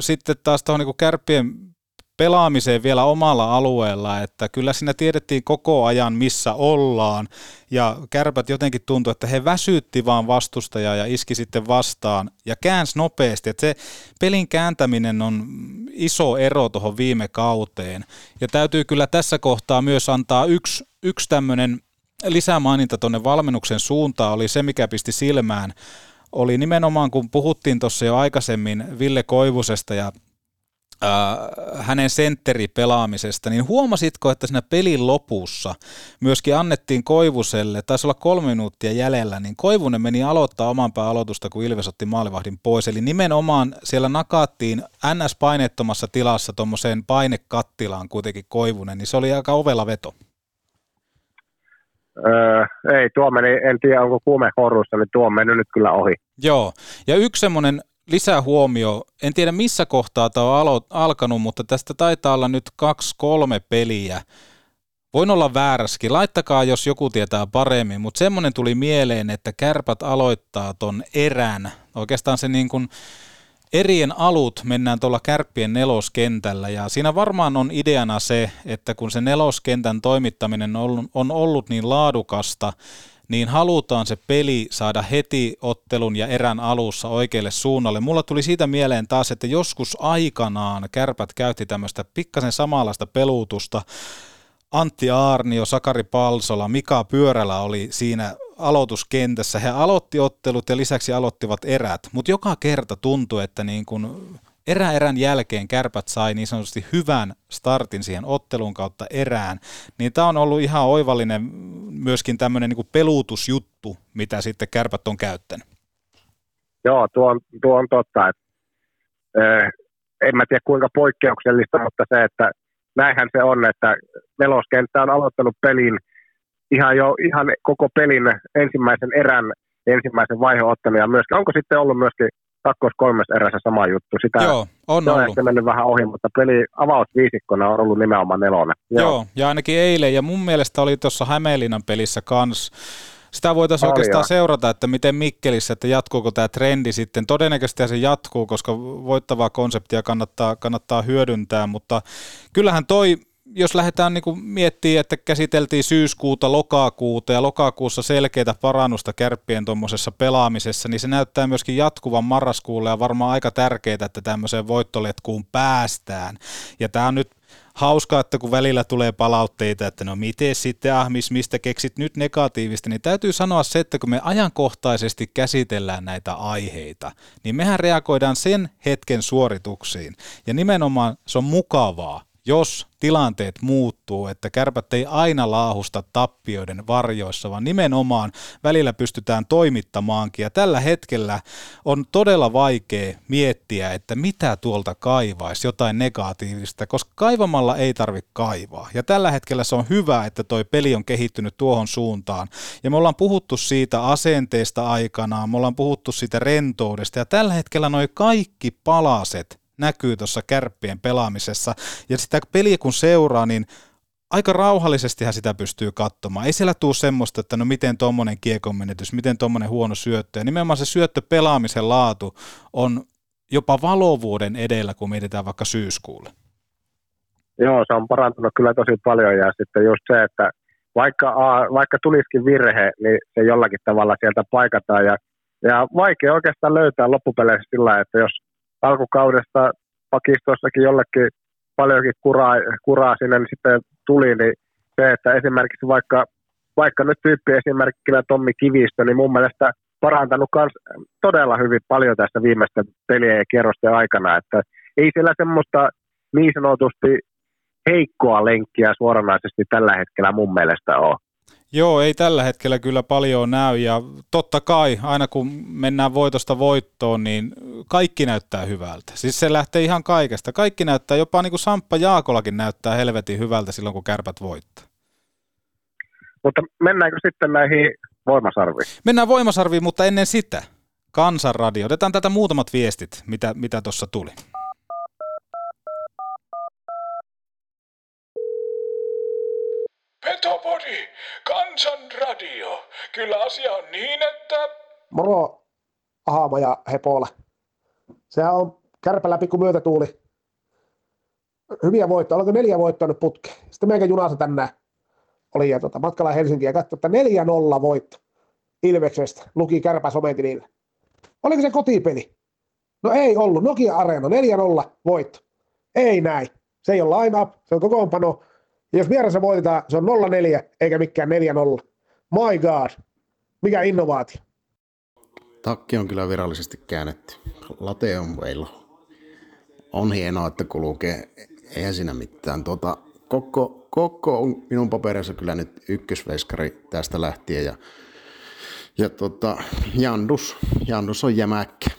sitten taas tuohon niin kärppien pelaamiseen vielä omalla alueella, että kyllä siinä tiedettiin koko ajan, missä ollaan, ja kärpät jotenkin tuntui, että he väsytti vaan vastustajaa ja iski sitten vastaan, ja käänsi nopeasti, että se pelin kääntäminen on iso ero tuohon viime kauteen, ja täytyy kyllä tässä kohtaa myös antaa yksi, yksi tämmöinen lisämaininta tuonne valmennuksen suuntaan, oli se, mikä pisti silmään, oli nimenomaan, kun puhuttiin tuossa jo aikaisemmin Ville Koivusesta ja hänen sentteripelaamisesta, niin huomasitko, että siinä pelin lopussa myöskin annettiin Koivuselle, taisi olla kolme minuuttia jäljellä, niin Koivunen meni aloittaa oman pään aloitusta, kun Ilves otti maalivahdin pois. Eli nimenomaan siellä nakattiin NS-painettomassa tilassa tuommoiseen painekattilaan kuitenkin Koivunen, niin se oli aika ovela veto. Öö, ei, tuo meni, en tiedä onko kuume horrussa, niin tuo mennyt nyt kyllä ohi. Joo, ja yksi semmoinen lisähuomio, en tiedä missä kohtaa tämä on alo- alkanut, mutta tästä taitaa olla nyt kaksi-kolme peliä. Voin olla vääräskin, laittakaa jos joku tietää paremmin, mutta semmoinen tuli mieleen, että kärpät aloittaa ton erän, oikeastaan se niin kuin erien alut mennään tuolla kärppien neloskentällä ja siinä varmaan on ideana se, että kun se neloskentän toimittaminen on, ollut niin laadukasta, niin halutaan se peli saada heti ottelun ja erän alussa oikealle suunnalle. Mulla tuli siitä mieleen taas, että joskus aikanaan kärpät käytti tämmöistä pikkasen samanlaista peluutusta. Antti Aarnio, Sakari Palsola, Mika Pyörälä oli siinä aloituskentässä. He aloitti ottelut ja lisäksi aloittivat erät, mutta joka kerta tuntui, että niin kun erä erän jälkeen kärpät sai niin sanotusti hyvän startin siihen ottelun kautta erään, niin tämä on ollut ihan oivallinen myöskin tämmöinen niin peluutusjuttu, mitä sitten kärpät on käyttänyt. Joo, tuo on, tuo on totta. Että, äh, en mä tiedä kuinka poikkeuksellista, mutta se, että näinhän se on, että neloskenttä on aloittanut pelin ihan jo ihan koko pelin ensimmäisen erän ensimmäisen ja myöskin, onko sitten ollut myöskin kakkos kolmes erässä sama juttu. Sitä, Joo, on se on ollut. ehkä mennyt vähän ohi, mutta peli avausviisikkona on ollut nimenomaan nelonen. Joo. Joo, ja ainakin eilen, ja mun mielestä oli tuossa Hämeenlinnan pelissä kans, sitä voitaisiin oikeastaan seurata, että miten Mikkelissä, että jatkuuko tämä trendi sitten. Todennäköisesti se jatkuu, koska voittavaa konseptia kannattaa, kannattaa hyödyntää, mutta kyllähän toi jos lähdetään niin miettimään, että käsiteltiin syyskuuta, lokakuuta ja lokakuussa selkeitä parannusta kärppien tuommoisessa pelaamisessa, niin se näyttää myöskin jatkuvan marraskuulle ja varmaan aika tärkeää, että tämmöiseen voittoletkuun päästään. Ja tämä on nyt hauskaa, että kun välillä tulee palautteita, että no miten sitten Ahmis, mistä keksit nyt negatiivista, niin täytyy sanoa se, että kun me ajankohtaisesti käsitellään näitä aiheita, niin mehän reagoidaan sen hetken suorituksiin. Ja nimenomaan se on mukavaa, jos tilanteet muuttuu, että kärpät ei aina laahusta tappioiden varjoissa, vaan nimenomaan välillä pystytään toimittamaankin. Ja tällä hetkellä on todella vaikea miettiä, että mitä tuolta kaivaisi, jotain negatiivista, koska kaivamalla ei tarvitse kaivaa. Ja tällä hetkellä se on hyvä, että toi peli on kehittynyt tuohon suuntaan. Ja me ollaan puhuttu siitä asenteesta aikanaan, me ollaan puhuttu siitä rentoudesta, ja tällä hetkellä noi kaikki palaset näkyy tuossa kärppien pelaamisessa. Ja sitä peliä kun seuraa, niin aika rauhallisestihan sitä pystyy katsomaan. Ei siellä tule semmoista, että no miten tuommoinen kiekon menetys, miten tuommoinen huono syöttö. Ja nimenomaan se syöttöpelaamisen laatu on jopa valovuoden edellä, kun mietitään vaikka syyskuulle. Joo, se on parantunut kyllä tosi paljon ja sitten just se, että vaikka, vaikka tulisikin virhe, niin se jollakin tavalla sieltä paikataan ja, ja vaikea oikeastaan löytää loppupeleissä sillä, että jos alkukaudesta pakistossakin jollekin paljonkin kuraa, kuraa sinne niin sitten tuli, niin se, että esimerkiksi vaikka, vaikka nyt tyyppi esimerkkinä Tommi Kivistö, niin mun mielestä parantanut kans todella hyvin paljon tässä viimeisten pelien ja kierrosten aikana, että ei siellä semmoista niin sanotusti heikkoa lenkkiä suoranaisesti tällä hetkellä mun mielestä ole. Joo, ei tällä hetkellä kyllä paljon näy ja totta kai aina kun mennään voitosta voittoon, niin kaikki näyttää hyvältä. Siis se lähtee ihan kaikesta. Kaikki näyttää, jopa niin kuin Samppa Jaakolakin näyttää helvetin hyvältä silloin kun kärpät voittaa. Mutta mennäänkö sitten näihin voimasarviin? Mennään voimasarviin, mutta ennen sitä Kansanradio. Otetaan tätä muutamat viestit, mitä, mitä tuossa tuli. Petopodi, Kansanradio. Kyllä asia on niin, että... Moro, Ahama ja Hepola. Sehän on kärpällä pikku myötätuuli. Hyviä voittoja. Oliko neljä voittoa nyt putkeen? Sitten meidän junassa tänään oli ja tota, matkalla Helsinkiä ja katsoi, että 4-0 voitto Ilveksestä. Luki kärpä somentilille. Oliko se kotipeli? No ei ollut. Nokia Areena 4-0 voitto. Ei näin. Se ei ole line up, se on kokoonpano. Jos vieressä voitetaan, se on 0-4 eikä mikään 4-0. My God. Mikä innovaatio. Takki on kyllä virallisesti käännetty. Late on veilo. On hienoa, että kulkee. Eihän siinä mitään. Tuota, Kokko, Kokko on minun paperissa kyllä nyt ykkösveskari tästä lähtien. Ja, ja tota, Jandus, Jandus on jämäkkä.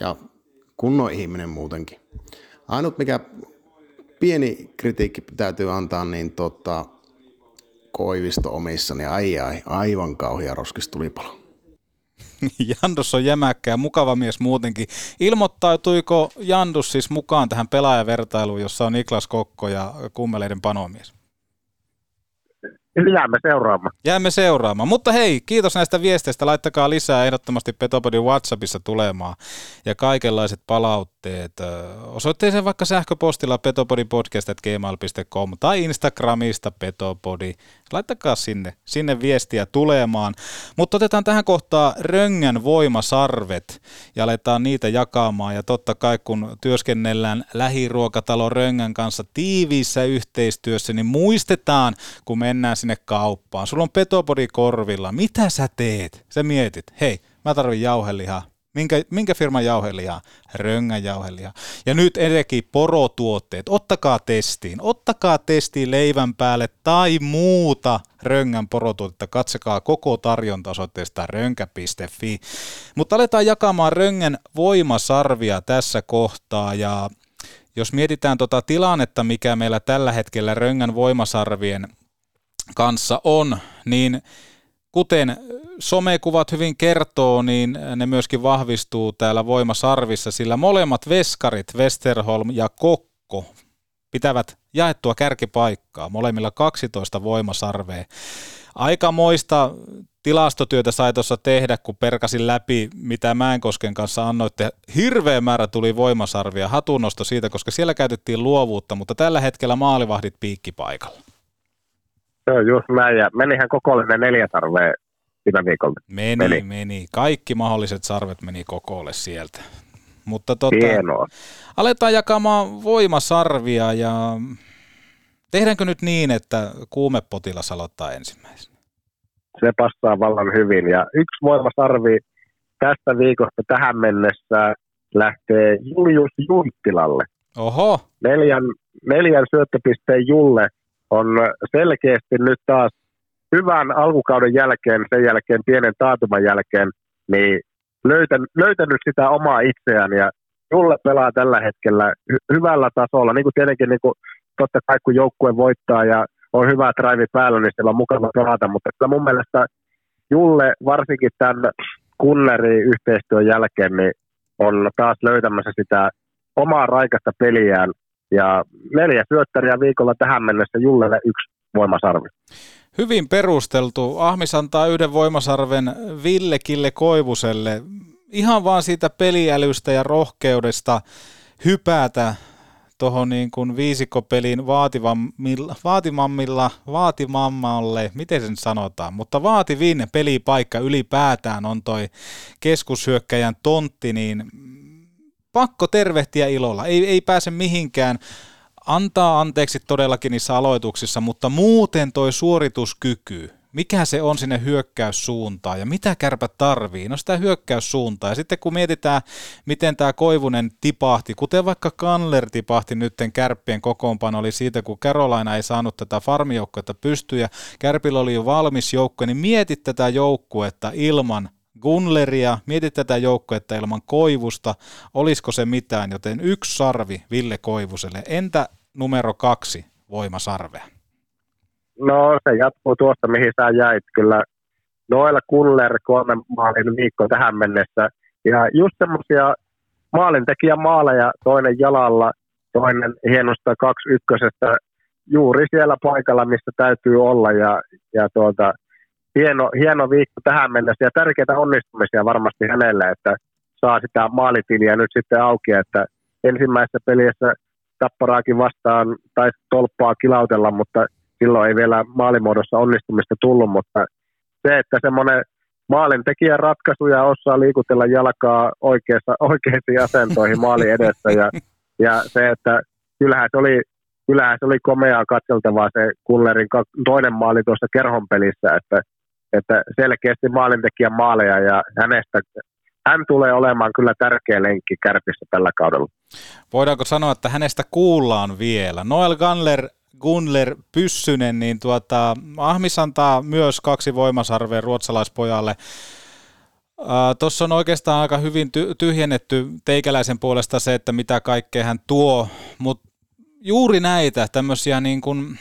Ja kunnon ihminen muutenkin. Ainut mikä pieni kritiikki täytyy antaa, niin tota, Koivisto omissa, niin ai ai, aivan kauhia roskistulipalo. Jandus on jämäkkä ja mukava mies muutenkin. Ilmoittautuiko Jandus siis mukaan tähän pelaajavertailuun, jossa on Niklas Kokko ja kummeleiden panomies? Jäämme seuraamaan. Jäämme seuraamaan. Mutta hei, kiitos näistä viesteistä. Laittakaa lisää ehdottomasti Petopodin WhatsAppissa tulemaan. Ja kaikenlaiset palautteet. Osoitteeseen vaikka sähköpostilla petopodipodcast.gmail.com tai Instagramista petopodi. Laittakaa sinne, sinne viestiä tulemaan. Mutta otetaan tähän kohtaan Röngän voimasarvet ja aletaan niitä jakamaan. Ja totta kai kun työskennellään lähiruokatalo Röngän kanssa tiiviissä yhteistyössä, niin muistetaan, kun mennään sinne kauppaan. Sulla on petopodi korvilla. Mitä sä teet? Sä mietit, hei, mä tarvin jauhelihaa. Minkä, minkä firman jauhelihaa? Röngän jauhelihaa. Ja nyt etenkin porotuotteet. Ottakaa testiin. Ottakaa testiin leivän päälle tai muuta Röngän porotuotetta. Katsekaa koko tarjonta osoitteesta rönkä.fi. Mutta aletaan jakamaan Röngän voimasarvia tässä kohtaa ja jos mietitään tota tilannetta, mikä meillä tällä hetkellä Röngän voimasarvien kanssa on, niin kuten somekuvat hyvin kertoo, niin ne myöskin vahvistuu täällä voimasarvissa, sillä molemmat veskarit, Westerholm ja Kokko, pitävät jaettua kärkipaikkaa, molemmilla 12 voimasarvea. Aikamoista tilastotyötä sai tuossa tehdä, kun perkasin läpi, mitä Mäenkosken kanssa annoitte. Hirveä määrä tuli voimasarvia, hatunnosto siitä, koska siellä käytettiin luovuutta, mutta tällä hetkellä maalivahdit piikkipaikalla. Se on just näin, ja menihän kokollinen neljä sarvea viime viikolla. Meni, meni, meni. Kaikki mahdolliset sarvet meni kokolle sieltä. Mutta tota, Hienoa. aletaan jakamaan voimasarvia ja tehdäänkö nyt niin, että kuumepotilas aloittaa ensimmäisenä? Se passaa vallan hyvin. Ja yksi voimasarvi tästä viikosta tähän mennessä lähtee Julius Junttilalle. Oho. Neljän, neljän syöttöpisteen Julle on selkeästi nyt taas hyvän alkukauden jälkeen, sen jälkeen pienen taatuman jälkeen, niin löytänyt, löytänyt sitä omaa itseään ja Julle pelaa tällä hetkellä hy- hyvällä tasolla, niin kuin tietenkin niin kuin, totta kai kun joukkue voittaa ja on hyvä drive päällä, niin siellä on mukava pelata, mutta kyllä mun mielestä Julle varsinkin tämän Kullerin yhteistyön jälkeen niin on taas löytämässä sitä omaa raikasta peliään ja neljä syöttäriä viikolla tähän mennessä Jullelle yksi voimasarvi. Hyvin perusteltu. Ahmis antaa yhden voimasarven Ville Kille Koivuselle. Ihan vaan siitä peliälystä ja rohkeudesta hypätä tuohon niin kuin vaativammilla, vaatimammilla, vaatimammalle, miten sen sanotaan, mutta vaativin pelipaikka ylipäätään on toi keskushyökkäjän tontti, niin pakko tervehtiä ilolla, ei, ei pääse mihinkään antaa anteeksi todellakin niissä aloituksissa, mutta muuten toi suorituskyky, mikä se on sinne hyökkäyssuuntaan ja mitä kärpä tarvii? No sitä hyökkäyssuuntaa. Ja sitten kun mietitään, miten tämä Koivunen tipahti, kuten vaikka Kanler tipahti nytten kärppien kokoonpano oli siitä, kun Carolina ei saanut tätä farmijoukkuetta pystyä Kärpillä oli jo valmis joukko, niin mietit tätä joukkuetta ilman Gunleria, mietit tätä joukkuetta ilman Koivusta, olisiko se mitään, joten yksi sarvi Ville Koivuselle. Entä numero kaksi voimasarvea? No se jatkuu tuosta, mihin sä jäit. Kyllä Noel Kuller kolmen maalin viikko tähän mennessä. Ja just semmoisia maalintekijä maaleja, toinen jalalla, toinen hienosta kaksi ykkösestä, juuri siellä paikalla, missä täytyy olla. Ja, ja tuota, hieno, hieno viikko tähän mennessä ja tärkeitä onnistumisia varmasti hänelle, että saa sitä maalitiliä nyt sitten auki, että ensimmäisessä pelissä tapparaakin vastaan tai tolppaa kilautella, mutta silloin ei vielä maalimuodossa onnistumista tullut, mutta se, että semmoinen maalintekijän ratkaisuja osaa liikutella jalkaa oikeassa, oikeisiin asentoihin maali edessä ja, ja se, että kyllähän se oli, kyllähän se oli komeaa katseltavaa se Kullerin toinen maali tuossa kerhon pelissä, että, että selkeästi maalintekijän maaleja ja hänestä hän tulee olemaan kyllä tärkeä lenkki kärpissä tällä kaudella. Voidaanko sanoa, että hänestä kuullaan vielä? Noel Gunler, Gunler Pyssynen, niin tuota, Ahmis antaa myös kaksi voimasarvea ruotsalaispojalle. Tuossa on oikeastaan aika hyvin ty- tyhjennetty teikäläisen puolesta se, että mitä kaikkea hän tuo, mutta juuri näitä tämmöisiä niin kuin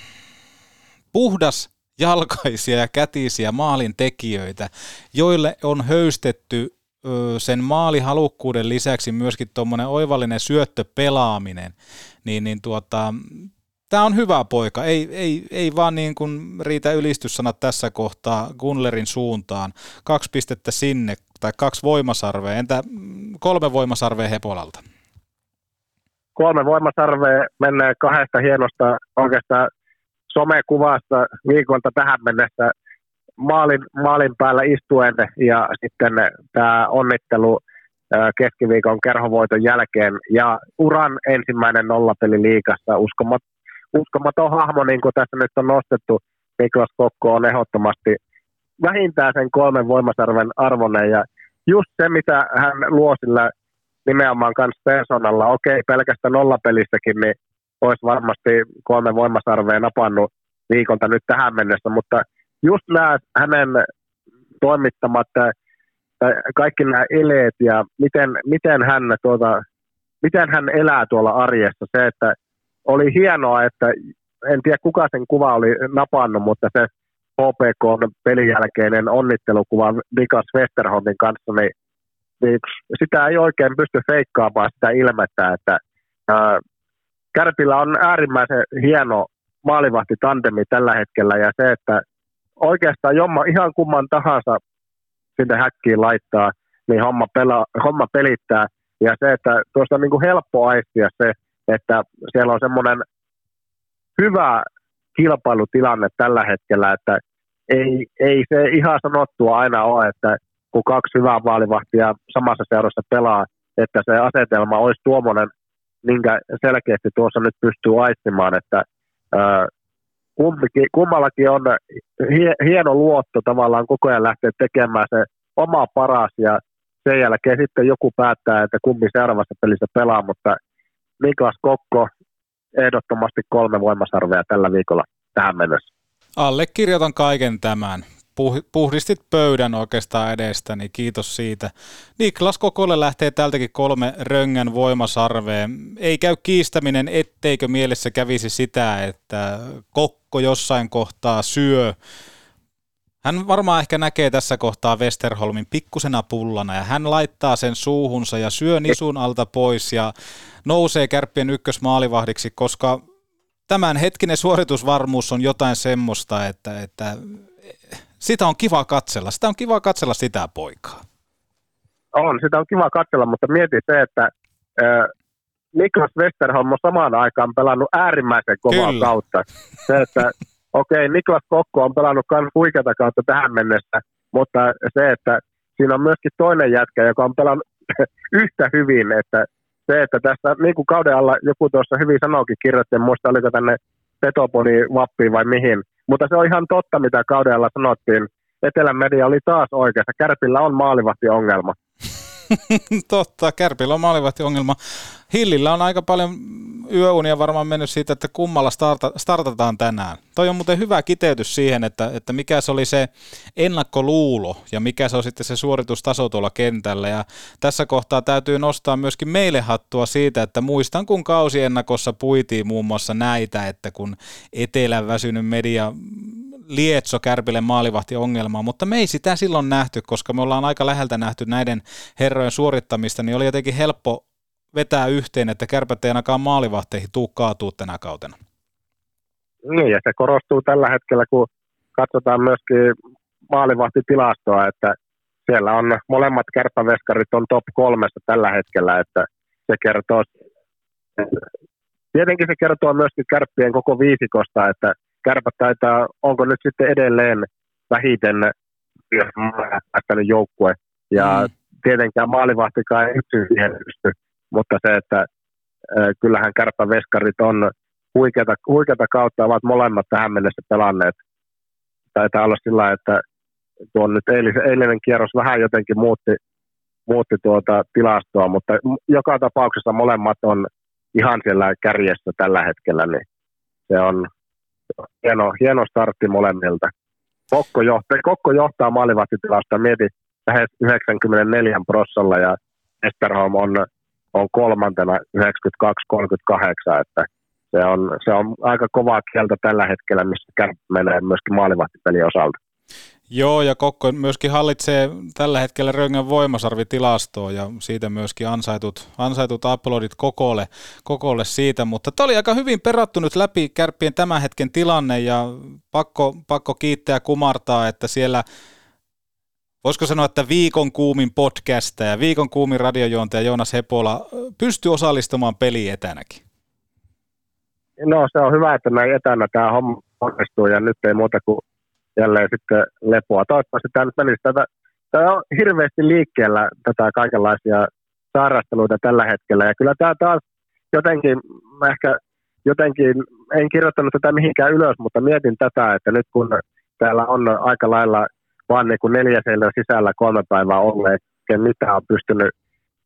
puhdas jalkaisia ja kätisiä maalintekijöitä, joille on höystetty sen maalihalukkuuden lisäksi myöskin tuommoinen oivallinen syöttöpelaaminen, niin, niin tuota, tämä on hyvä poika. Ei, ei, ei vaan niin kuin riitä ylistyssanat tässä kohtaa Gunlerin suuntaan. Kaksi pistettä sinne tai kaksi voimasarvea. Entä kolme voimasarvea Hepolalta? Kolme voimasarvea menee kahdesta hienosta oikeastaan somekuvasta viikolta tähän mennessä maalin, maalin päällä istuen ja sitten tämä onnittelu keskiviikon kerhovoiton jälkeen ja uran ensimmäinen nollapeli liikassa. Uskomat, uskomaton hahmo, niin kuin tässä nyt on nostettu, Niklas Kokko on ehdottomasti vähintään sen kolmen voimasarven arvoinen ja just se, mitä hän luo sillä nimenomaan kanssa persoonalla, okei, pelkästään nollapelissäkin, niin olisi varmasti kolme voimasarvea napannut viikolta nyt tähän mennessä, mutta just nämä hänen toimittamat kaikki nämä eleet ja miten, miten, hän, tuota, miten hän elää tuolla arjessa. Se, että oli hienoa, että en tiedä kuka sen kuva oli napannut, mutta se HPK pelin jälkeinen onnittelukuva Vikas Westerholmin kanssa, niin, niin sitä ei oikein pysty feikkaamaan sitä ilmettä, että ää, Kärpillä on äärimmäisen hieno maalivahti tandemi tällä hetkellä ja se, että oikeastaan jomma, ihan kumman tahansa sinne häkkiin laittaa, niin homma, pela, homma pelittää. Ja se, että tuosta on niin kuin helppo aistia se, että siellä on semmoinen hyvä kilpailutilanne tällä hetkellä, että ei, ei se ihan sanottua aina ole, että kun kaksi hyvää vaalivahtia samassa seurassa pelaa, että se asetelma olisi tuommoinen, minkä selkeästi tuossa nyt pystyy aistimaan, että ää, kummallakin on hieno luotto tavallaan koko ajan lähteä tekemään se oma paras ja sen jälkeen sitten joku päättää, että kumpi seuraavassa pelissä pelaa, mutta Niklas Kokko ehdottomasti kolme voimasarvea tällä viikolla tähän mennessä. Allekirjoitan kaiken tämän puhdistit pöydän oikeastaan edestä, niin kiitos siitä. Niklas Kokolle lähtee tältäkin kolme röngän voimasarveen. Ei käy kiistäminen, etteikö mielessä kävisi sitä, että Kokko jossain kohtaa syö. Hän varmaan ehkä näkee tässä kohtaa Westerholmin pikkusena pullana ja hän laittaa sen suuhunsa ja syö nisun alta pois ja nousee kärppien ykkösmaalivahdiksi, koska tämän hetkinen suoritusvarmuus on jotain semmoista, että, että sitä on kiva katsella. Sitä on kiva katsella sitä poikaa. On, sitä on kiva katsella, mutta mieti se, että äh, Niklas Westerholm on samaan aikaan pelannut äärimmäisen kovaa Kyllä. kautta. Se, että okei, okay, Niklas Kokko on pelannut myös huikeata kautta tähän mennessä, mutta se, että siinä on myöskin toinen jätkä, joka on pelannut yhtä hyvin, että se, että tässä niin kuin kauden alla joku tuossa hyvin sanoikin, kirjoitti, en muista oliko tänne Petoponi vappiin vai mihin, mutta se on ihan totta, mitä kaudella sanottiin. Etelän media oli taas oikeassa. Kärpillä on maalivahti-ongelma. totta, Kärpillä on maalivahti-ongelma. Hillillä on aika paljon yöunia varmaan mennyt siitä, että kummalla starta, startataan tänään. Toi on muuten hyvä kiteytys siihen, että, että mikä se oli se ennakkoluulo ja mikä se on sitten se suoritustaso tuolla kentällä. Ja tässä kohtaa täytyy nostaa myöskin meille hattua siitä, että muistan kun kausiennakossa puitiin muun muassa näitä, että kun etelän väsynyt media lietso Kärpille maalivahti ongelmaa, mutta me ei sitä silloin nähty, koska me ollaan aika läheltä nähty näiden herrojen suorittamista, niin oli jotenkin helppo vetää yhteen, että kärpät ei ainakaan maalivahteihin tuu kaatuu tänä kautena. Niin, ja se korostuu tällä hetkellä, kun katsotaan myöskin maalivahtitilastoa, että siellä on molemmat kärppäveskarit on top kolmessa tällä hetkellä, että se kertoo, tietenkin se kertoo myöskin kärppien koko viisikosta, että kärpät taitaa, onko nyt sitten edelleen vähiten päästänyt joukkue, ja mm. tietenkään maalivahtikaan ei yksin siihen pysty, mutta se, että äh, kyllähän kärppäveskarit on huikeata, huikeata kautta, ovat molemmat tähän mennessä pelanneet. Taitaa olla sillä että tuo nyt eilinen, eilinen kierros vähän jotenkin muutti, muutti tuota tilastoa, mutta joka tapauksessa molemmat on ihan siellä kärjessä tällä hetkellä, niin se on hieno, hieno startti molemmilta. Kokko johtaa, Kokko johtaa maalivahtitilasta, mieti lähes 94 prossalla ja Esterholm on, on kolmantena 92-38, että se on, se on aika kovaa kieltä tällä hetkellä, missä menee myöskin maalivahtipelin osalta. Joo, ja Kokko myöskin hallitsee tällä hetkellä Röngän voimasarvitilastoa ja siitä myöskin ansaitut, ansaitut uploadit kokolle, kokolle siitä, mutta tämä oli aika hyvin perattu nyt läpi kärppien tämän hetken tilanne ja pakko, pakko kiittää kumartaa, että siellä voisiko sanoa, että viikon kuumin podcasta ja viikon kuumin radiojuontaja Joonas Hepola pystyy osallistumaan peliin etänäkin. No se on hyvä, että näin etänä tämä homma onnistuu ja nyt ei muuta kuin jälleen sitten lepoa. Toivottavasti tämä nyt tätä, tämä on hirveästi liikkeellä tätä kaikenlaisia sairasteluita tällä hetkellä. Ja kyllä tämä taas jotenkin, ehkä jotenkin, en kirjoittanut tätä mihinkään ylös, mutta mietin tätä, että nyt kun täällä on aika lailla vain niin kuin neljäsellä sisällä kolme päivää olleet, mitä on pystynyt,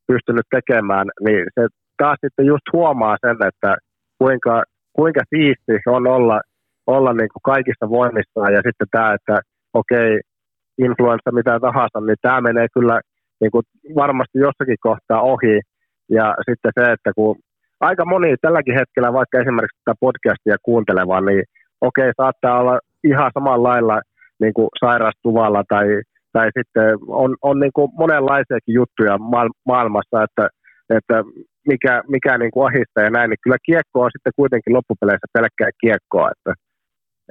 pystynyt tekemään, niin se taas sitten just huomaa sen, että kuinka, kuinka siisti on olla – olla niin kuin kaikissa voimissaan. Ja sitten tämä, että okei, influenssa mitä tahansa, niin tämä menee kyllä niin kuin varmasti jossakin kohtaa ohi. Ja sitten se, että kun aika moni tälläkin hetkellä, vaikka esimerkiksi tätä podcastia kuunteleva, niin okei, saattaa olla ihan samalla lailla niin kuin sairastuvalla tai, tai sitten on, on niin kuin monenlaisiakin juttuja maailmassa, että, että mikä, mikä niin kuin ahistaa ja näin, niin kyllä kiekko on sitten kuitenkin loppupeleissä pelkkää kiekkoa, että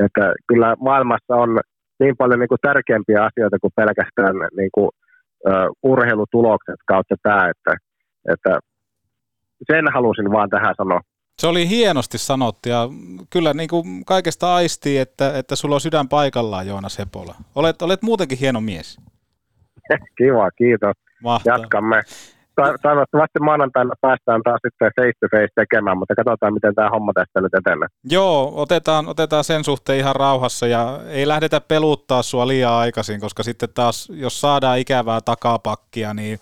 että kyllä maailmassa on niin paljon niin kuin tärkeämpiä asioita kuin pelkästään niin kuin, uh, urheilutulokset kautta tämä, että, että sen halusin vaan tähän sanoa. Se oli hienosti sanottu ja kyllä niin kuin kaikesta aistii, että, että sulla on sydän paikallaan Joonas Hepola. Olet, olet muutenkin hieno mies. Kiva, kiitos. Mahtavaa. Jatkamme toivottavasti maanantaina päästään taas sitten face to face tekemään, mutta katsotaan, miten tämä homma tästä nyt etenee. Joo, otetaan, otetaan sen suhteen ihan rauhassa ja ei lähdetä peluttaa sua liian aikaisin, koska sitten taas, jos saadaan ikävää takapakkia, niin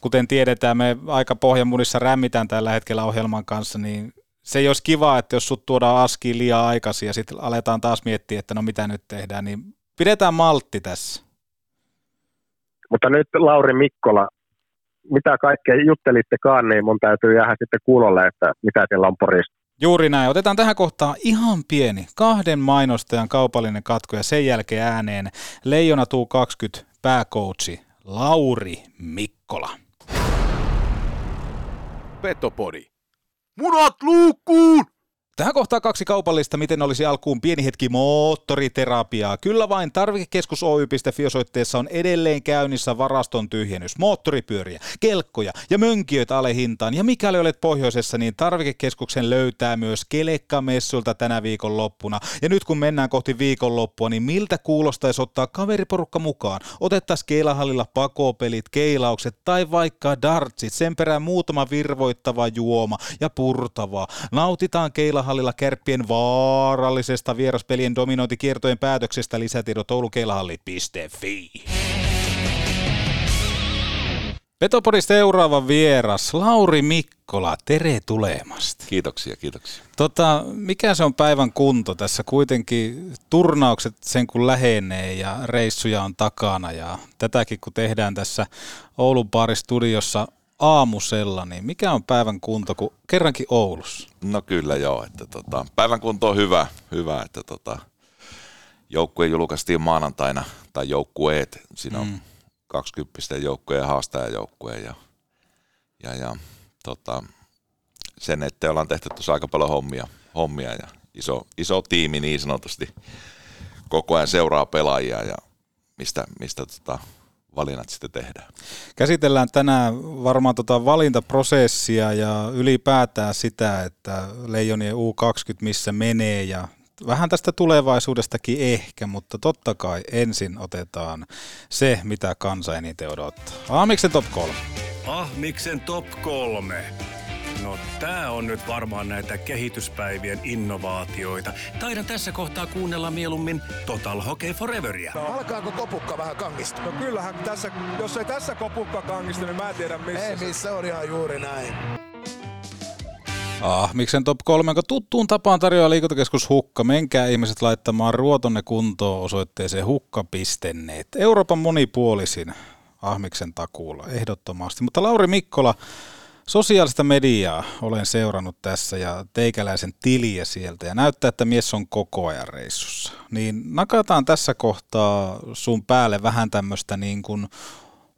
kuten tiedetään, me aika pohjanmunissa rämmitään tällä hetkellä ohjelman kanssa, niin se ei olisi kiva, että jos sut tuodaan askiin liian aikaisin ja sitten aletaan taas miettiä, että no mitä nyt tehdään, niin pidetään maltti tässä. Mutta nyt Lauri Mikkola mitä kaikkea juttelittekaan, niin mun täytyy jäädä sitten kuulolle, että mitä siellä on porista. Juuri näin. Otetaan tähän kohtaan ihan pieni kahden mainostajan kaupallinen katko ja sen jälkeen ääneen Leijona tuu 20 pääkoutsi Lauri Mikkola. Petopodi. Munat luukkuun! Tähän kohtaa kaksi kaupallista, miten olisi alkuun pieni hetki moottoriterapiaa. Kyllä vain tarvikekeskus Oy.fi osoitteessa on edelleen käynnissä varaston tyhjennys. Moottoripyöriä, kelkkoja ja mönkijöitä alehintaan. Ja mikäli olet pohjoisessa, niin tarvikekeskuksen löytää myös kelekkamessulta tänä viikon loppuna. Ja nyt kun mennään kohti viikonloppua, niin miltä kuulostaisi ottaa kaveriporukka mukaan? Otettaisiin keilahallilla pakopelit, keilaukset tai vaikka dartsit. Sen perään muutama virvoittava juoma ja purtavaa. Nautitaan keila Keilahallilla kärppien vaarallisesta vieraspelien dominointikiertojen päätöksestä lisätiedot oulukeilahalli.fi. Petopodin seuraava vieras, Lauri Mikkola, tere tulemasta. Kiitoksia, kiitoksia. Tota, mikä se on päivän kunto tässä kuitenkin? Turnaukset sen kun lähenee ja reissuja on takana ja tätäkin kun tehdään tässä Oulun baaristudiossa aamusella, niin mikä on päivän kunto, kun kerrankin Oulussa? No kyllä joo, että tota, päivän kunto on hyvä, hyvä että tota, joukkue julkaistiin maanantaina, tai joukkueet, siinä on mm. 20 joukkoja ja haastajajoukkoja ja, ja, ja tota, sen eteen ollaan tehty tuossa aika paljon hommia, hommia ja iso, iso tiimi niin sanotusti. Koko ajan seuraa pelaajia ja mistä, mistä tota, valinnat sitten tehdään. Käsitellään tänään varmaan tota valintaprosessia ja ylipäätään sitä, että Leijonien U20 missä menee ja vähän tästä tulevaisuudestakin ehkä, mutta totta kai ensin otetaan se, mitä kansa eniten odottaa. Ahmiksen top 3. Ahmiksen top 3. No tää on nyt varmaan näitä kehityspäivien innovaatioita. Taidan tässä kohtaa kuunnella mieluummin Total Hockey Foreveria. No, alkaako kopukka vähän kangista? No kyllähän tässä, jos ei tässä kopukka kangista, niin mä en tiedä missä. Ei missä, on ihan juuri näin. Ah, miksen top 3, jonka tuttuun tapaan tarjoaa liikuntakeskus Hukka. Menkää ihmiset laittamaan ruotonne kuntoon osoitteeseen hukka.net. Euroopan monipuolisin Ahmiksen takuulla, ehdottomasti. Mutta Lauri Mikkola, sosiaalista mediaa olen seurannut tässä ja teikäläisen tiliä sieltä ja näyttää, että mies on koko ajan reissussa. Niin nakataan tässä kohtaa sun päälle vähän tämmöistä niin kuin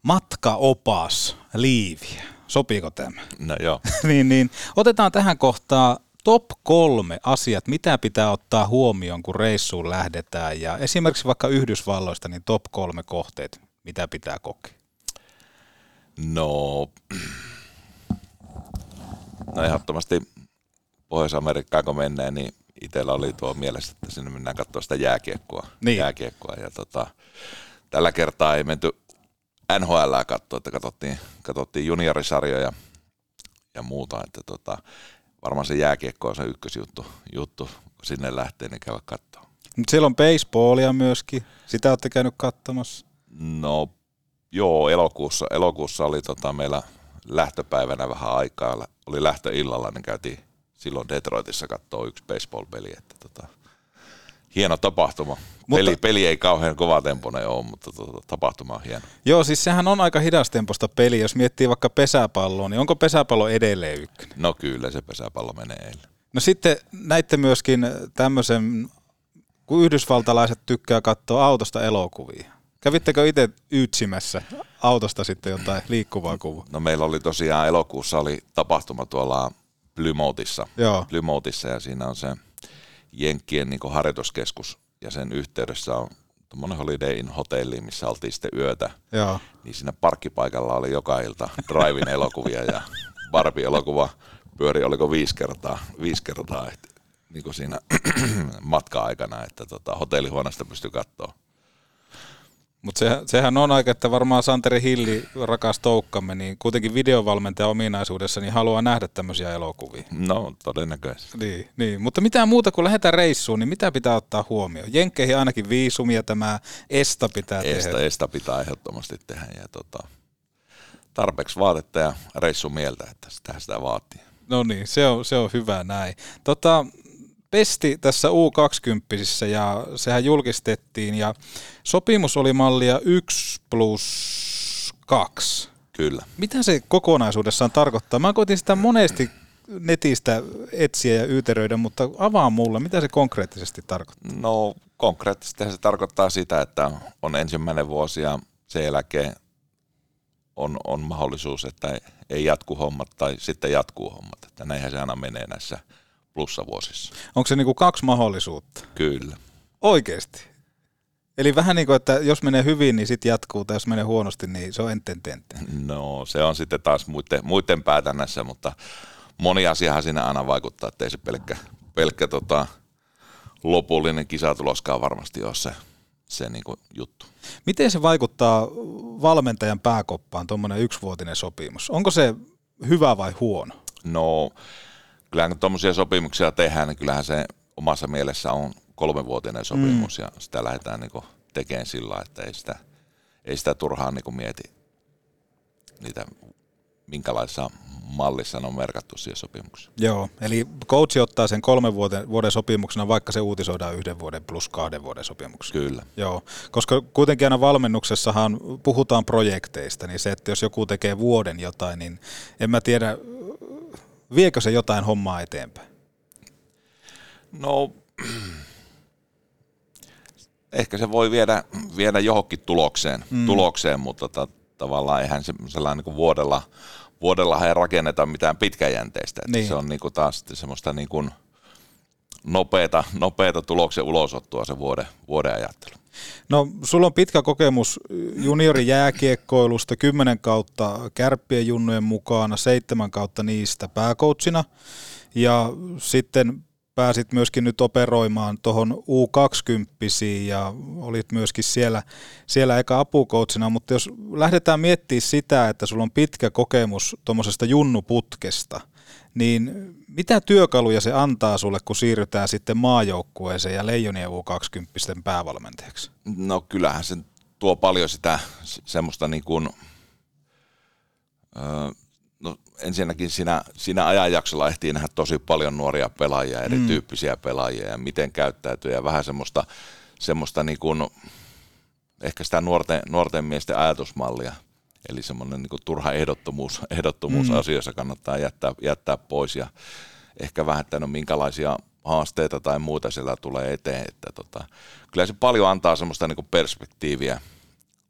matkaopas liiviä Sopiiko tämä? No joo. niin, niin. Otetaan tähän kohtaan top kolme asiat, mitä pitää ottaa huomioon, kun reissuun lähdetään. Ja esimerkiksi vaikka Yhdysvalloista, niin top kolme kohteet, mitä pitää kokea? No, no ehdottomasti Pohjois-Amerikkaan kun mennään, niin itsellä oli tuo mielessä, että sinne mennään katsoa sitä jääkiekkoa. Niin. jääkiekkoa ja tota, tällä kertaa ei menty NHL katsoa, että katsottiin, katsottiin juniorisarjoja ja muuta, että tota, varmaan se jääkiekko on se ykkösjuttu, juttu, kun sinne lähtee, niin käydä katsoa. Mutta siellä on baseballia myöskin, sitä olette käynyt katsomassa? No joo, elokuussa, elokuussa oli tota meillä lähtöpäivänä vähän aikaa, oli lähtöillalla, niin käytiin silloin Detroitissa katsoa yksi baseball-peli, että tota, hieno tapahtuma. Mutta, peli, peli ei kauhean kova tempoinen ole, mutta tuota, tapahtuma on hieno. Joo, siis sehän on aika hidastemposta peli. Jos miettii vaikka pesäpalloa, niin onko pesäpallo edelleen ykkönen? No kyllä, se pesäpallo menee eilen. No sitten näitte myöskin tämmöisen, kun yhdysvaltalaiset tykkää katsoa autosta elokuvia. Kävittekö itse ytsimässä autosta sitten jotain liikkuvaa kuvaa? No meillä oli tosiaan elokuussa oli tapahtuma tuolla Plymouthissa, Joo. Plymouthissa ja siinä on se Jenkkien niin harjoituskeskus ja sen yhteydessä on tuommoinen Holiday Inn hotelli, missä oltiin sitten yötä. Joo. Niin siinä parkkipaikalla oli joka ilta Drive-in elokuvia ja Barbie-elokuva pyöri oliko viisi kertaa, viisi kertaa niin kuin siinä matka-aikana, että tota, hotellihuoneesta pystyi katsoa. Mutta sehän, sehän on aika, että varmaan Santeri Hilli, rakas toukkamme, niin kuitenkin videovalmentajan ominaisuudessa niin haluaa nähdä tämmöisiä elokuvia. No, todennäköisesti. Niin, niin, mutta mitä muuta kuin lähdetään reissuun, niin mitä pitää ottaa huomioon? Jenkkeihin ainakin viisumia tämä ESTA pitää esta, tehdä. Esta pitää ehdottomasti tehdä ja tota, tarpeeksi vaatetta ja reissu mieltä, että sitä sitä vaatii. No niin, se on, se on hyvä näin. Tota, Pesti tässä U20 ja sehän julkistettiin ja sopimus oli mallia 1 plus 2. Kyllä. Mitä se kokonaisuudessaan tarkoittaa? Mä koitin sitä monesti netistä etsiä ja yyteröidä, mutta avaa mulle, mitä se konkreettisesti tarkoittaa? No konkreettisesti se tarkoittaa sitä, että on ensimmäinen vuosi ja sen jälkeen on, on mahdollisuus, että ei jatku hommat tai sitten jatkuu hommat. Että näinhän se aina menee näissä plussavuosissa. Onko se niin kuin kaksi mahdollisuutta? Kyllä. Oikeasti? Eli vähän niin kuin, että jos menee hyvin, niin sitten jatkuu, tai jos menee huonosti, niin se on enten No se on sitten taas muiden, muiden päätännässä, mutta moni asiahan siinä aina vaikuttaa, että ei se pelkkä, pelkkä tota, lopullinen kisatuloskaan varmasti ole se, se niin kuin juttu. Miten se vaikuttaa valmentajan pääkoppaan, tuommoinen yksivuotinen sopimus? Onko se hyvä vai huono? No kyllähän kun tuommoisia sopimuksia tehdään, niin kyllähän se omassa mielessä on kolmenvuotinen sopimus mm. ja sitä lähdetään niin tekemään sillä että ei sitä, ei sitä turhaan niin mieti. niitä minkälaisessa mallissa ne on merkattu siihen sopimukseen. Joo, eli coach ottaa sen kolmen vuoden, vuoden sopimuksena, vaikka se uutisoidaan yhden vuoden plus kahden vuoden sopimuksena. Kyllä. Joo, koska kuitenkin aina valmennuksessahan puhutaan projekteista, niin se, että jos joku tekee vuoden jotain, niin en mä tiedä, viekö se jotain hommaa eteenpäin? No, ehkä se voi viedä, viedä johonkin tulokseen, mm. tulokseen mutta ta, tavallaan eihän se sellainen niin vuodella, vuodella ei rakenneta mitään pitkäjänteistä. Että Niin. Se on niin kuin taas semmoista niin kuin nopeata, nopeata tuloksen ulosottua se vuoden, vuoden ajattelu. No, sulla on pitkä kokemus juniorijääkiekkoilusta, 10 kautta kärppien junnujen mukana, seitsemän kautta niistä pääkoutsina. Ja sitten pääsit myöskin nyt operoimaan tuohon U20 ja olit myöskin siellä, siellä eka apukoutsina, mutta jos lähdetään miettimään sitä, että sulla on pitkä kokemus tuommoisesta junnuputkesta, niin mitä työkaluja se antaa sulle, kun siirrytään sitten maajoukkueeseen ja Leijonien U20 päävalmentajaksi? No kyllähän se tuo paljon sitä se- semmoista niin kuin, öö, no ensinnäkin siinä, siinä ajanjaksolla ehtii nähdä tosi paljon nuoria pelaajia, erityyppisiä pelaajia ja miten käyttäytyy ja vähän semmoista, semmoista niin kuin, ehkä sitä nuorten, nuorten miesten ajatusmallia. Eli semmoinen niin turha ehdottomuus, ehdottomuus Mm. asioissa kannattaa jättää, jättää pois ja ehkä vähän, että no minkälaisia haasteita tai muuta siellä tulee eteen. Että tota, kyllä se paljon antaa semmoista niin perspektiiviä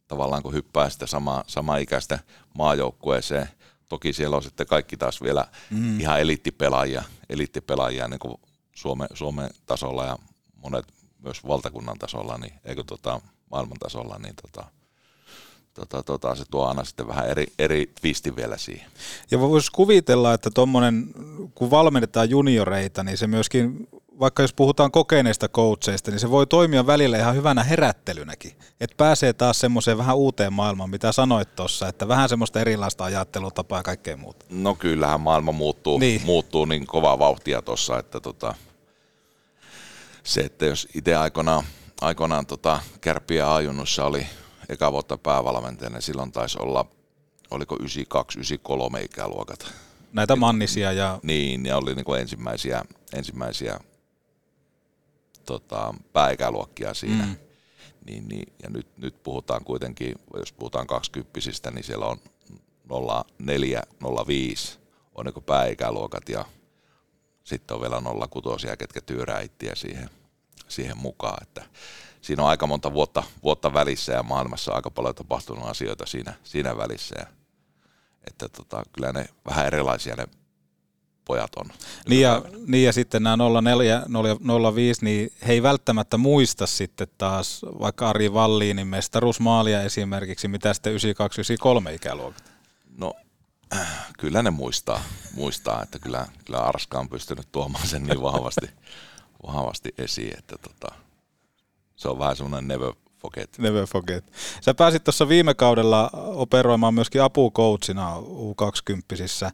tavallaan, kun hyppää sitä sama, sama ikäistä maajoukkueeseen. Toki siellä on sitten kaikki taas vielä Mm. ihan eliittipelaajia, eliittipelaajia niin kuin Suomen, Suomen tasolla ja monet myös valtakunnan tasolla, niin, eikö tota, maailman tasolla, niin tota, tota, tota, se tuo aina sitten vähän eri, eri twisti vielä siihen. Ja voisi kuvitella, että tuommoinen, kun valmennetaan junioreita, niin se myöskin, vaikka jos puhutaan kokeneista coacheista, niin se voi toimia välillä ihan hyvänä herättelynäkin. Että pääsee taas semmoiseen vähän uuteen maailmaan, mitä sanoit tuossa, että vähän semmoista erilaista ajattelutapaa ja kaikkea muuta. No kyllähän maailma muuttuu Niin. muuttuu niin kovaa vauhtia tuossa, että tota, se, että jos itse aikoinaan, aikoinaan tota, kärppiä ajunnossa oli eka vuotta päävalmentajana, silloin taisi olla, oliko 92, 93 ikäluokat. Näitä mannisia ja Niin, ja oli niin ensimmäisiä, ensimmäisiä tota, pääikäluokkia siinä. Mm. Niin, niin, ja nyt, nyt puhutaan kuitenkin, jos puhutaan 20 niin siellä on 04, 05 on niin pääikäluokat ja sitten on vielä 06, ketkä tyyrää ittiä siihen, siihen mukaan. Että siinä on aika monta vuotta, vuotta välissä ja maailmassa on aika paljon tapahtunut asioita siinä, siinä välissä. Ja, että tota, kyllä ne vähän erilaisia ne pojat on. Niin ja, niin ja sitten nämä 04, 05, niin he ei välttämättä muista sitten taas vaikka Ari Valliinin mestaruusmaalia esimerkiksi, mitä sitten 92, 93 ikäluokat. No kyllä ne muistaa, muistaa että kyllä, kyllä Arska on pystynyt tuomaan sen niin vahvasti, vahvasti esiin, että tota, se on vähän semmoinen never forget. Never forget. Sä pääsit tuossa viime kaudella operoimaan myöskin apukoutsina U20.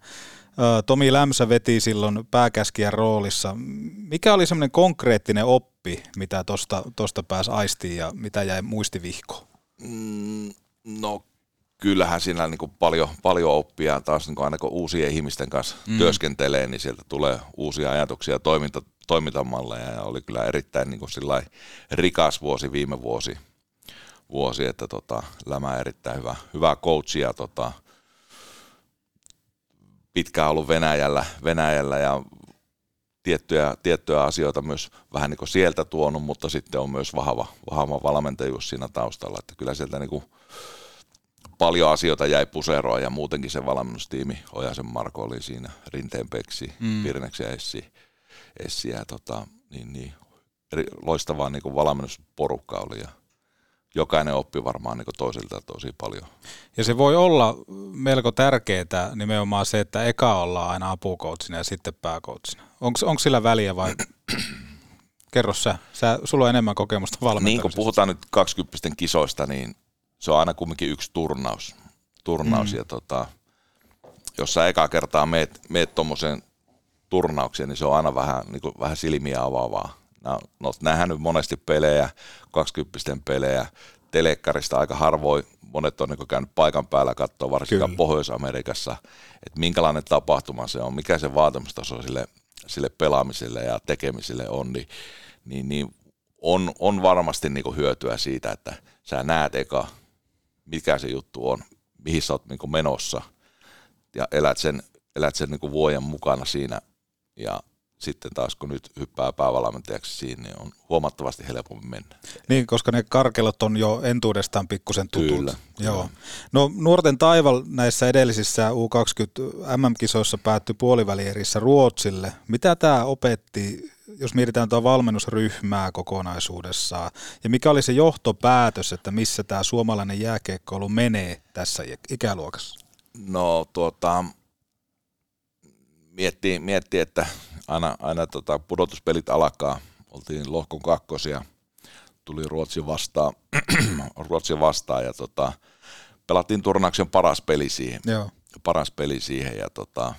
Tomi Lämsä veti silloin pääkäskijän roolissa. Mikä oli semmoinen konkreettinen oppi, mitä tuosta tosta pääsi aistiin ja mitä jäi muistivihkoon? Mm, no kyllähän siinä niin paljon, paljon oppia taas niin aina kun uusien ihmisten kanssa Mm. mm. työskentelee, niin sieltä tulee uusia ajatuksia ja toiminta, toimintamalleja ja oli kyllä erittäin niin sillai rikas vuosi viime vuosi, vuosi että tota, Lämä erittäin hyvä, hyvä coach ja tota, pitkään ollut Venäjällä, Venäjällä ja tiettyjä, tiettyjä asioita myös vähän niin sieltä tuonut, mutta sitten on myös vahva, vahva valmentajuus siinä taustalla, että kyllä sieltä niin paljon asioita jäi puseroa ja muutenkin se valmennustiimi, Ojasen Marko oli siinä, Rinteen Peksi, Mm. mm. Pirneksen Essi, Essi ja tota, niin, niin, eri, loistavaa niin kuin valmennusporukka oli ja jokainen oppi varmaan niin toisilta tosi paljon. Ja se voi olla melko tärkeää nimenomaan se, että eka ollaan aina apukoutsina ja sitten pääkoutsina. Onko sillä väliä vai kerro sä, sä sulla on enemmän kokemusta Niin kun valmentamisesta. puhutaan nyt 20 kisoista, niin se on aina kumminkin yksi turnaus. turnaus Mm. ja tota, jos sä eka kertaa meet, meet tuommoiseen turnaukseen, niin se on aina vähän, niin kuin, vähän silmiä avaavaa. No, nähdään nyt monesti pelejä, 20 pelejä, telekkarista aika harvoin, monet on niin käynyt paikan päällä katsoa, varsinkaan Kyllä. Pohjois-Amerikassa, että minkälainen tapahtuma se on, mikä se vaatimustaso sille, sille pelaamiselle ja tekemiselle on, niin, niin, niin on, on varmasti niin hyötyä siitä, että sä näet eka, mikä se juttu on, mihin sä oot niin menossa ja elät sen, elät sen niin vuoden mukana siinä ja sitten taas kun nyt hyppää päävalmentajaksi siinä, niin on huomattavasti helpommin mennä. Niin, koska ne karkelot on jo entuudestaan pikkusen tutut. Kyllä, Joo. No nuorten taival näissä edellisissä U20 MM-kisoissa päättyi puolivälierissä Ruotsille. Mitä tämä opetti, jos mietitään tuota valmennusryhmää kokonaisuudessaan, ja mikä oli se johtopäätös, että missä tämä suomalainen jääkiekkoilu menee tässä ikäluokassa? No tuota, miettii, miettii, että aina, aina tota pudotuspelit alkaa. Oltiin lohkon kakkosia, tuli Ruotsi vastaan, Ruotsi vastaan ja tota, pelattiin turnauksen paras peli siihen. Joo. Paras peli siihen ja tota,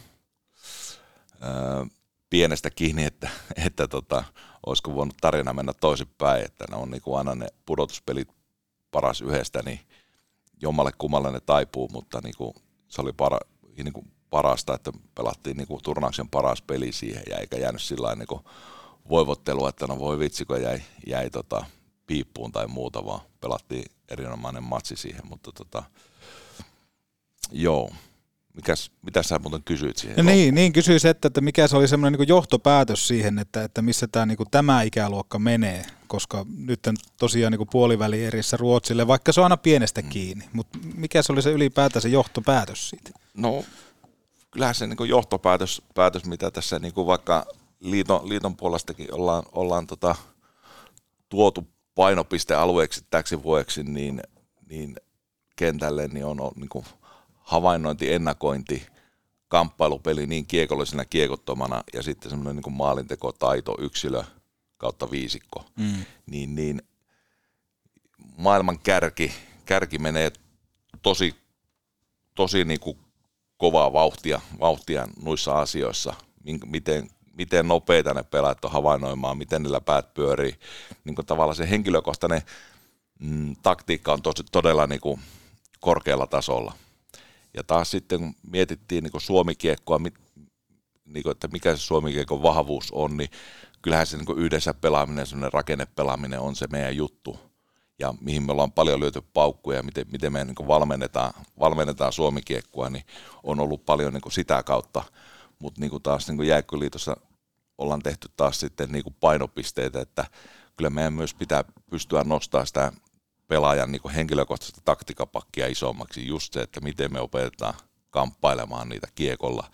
ää, pienestä kiinni, että, että tota, olisiko voinut tarina mennä toisinpäin, että ne on niin kuin aina ne pudotuspelit paras yhdestä, niin jommalle kummalle ne taipuu, mutta niin kuin, se oli para, niin kuin parasta, että pelattiin niin kuin turnauksen paras peli siihen ja eikä jäänyt sillä niin voivottelua, että no voi vitsi, kun jäi, jäi tota, piippuun tai muuta, vaan pelattiin erinomainen matsi siihen, mutta tota, joo. Mikäs, mitä sä muuten kysyit siihen? No niin, niin kysyisin, että, että mikä se oli semmoinen niin johtopäätös siihen, että, että missä tämä, niin tämä ikäluokka menee, koska nyt tosiaan niin puoliväli erissä Ruotsille, vaikka se on aina pienestä mm. kiinni, mutta mikä se oli se ylipäätään se johtopäätös siitä? No kyllähän se niin johtopäätös, päätös, mitä tässä niin kuin vaikka liiton, liiton puolestakin ollaan, ollaan tota, tuotu painopistealueeksi täksi vuodeksi, niin, niin kentälle niin on, on niin kuin havainnointi, ennakointi, kamppailupeli niin kiekollisena kiekottomana ja sitten semmoinen niin maalintekotaito, yksilö kautta viisikko. Mm. Niin, niin maailman kärki, kärki menee tosi, tosi niin kuin kovaa vauhtia, vauhtia noissa asioissa, miten, miten nopeita ne pelaat on havainnoimaan, miten niillä päät pyörii. Niin kuin tavallaan se henkilökohtainen mm, taktiikka on tos, todella niin kuin korkealla tasolla. Ja taas sitten kun mietittiin niin kuin suomikiekkoa, mit, niin kuin, että mikä se suomikiekon vahvuus on, niin kyllähän se niin kuin yhdessä pelaaminen, semmoinen rakennepelaaminen on se meidän juttu ja mihin me ollaan paljon lyöty paukkuja ja miten, miten me niin valmennetaan, valmennetaan suomikiekkoa, niin on ollut paljon niin sitä kautta. Mutta niin taas niin Jääkköliitossa ollaan tehty taas sitten niin painopisteitä, että kyllä meidän myös pitää pystyä nostamaan sitä pelaajan niin henkilökohtaista taktikapakkia isommaksi. Just se, että miten me opetetaan kamppailemaan niitä kiekolla,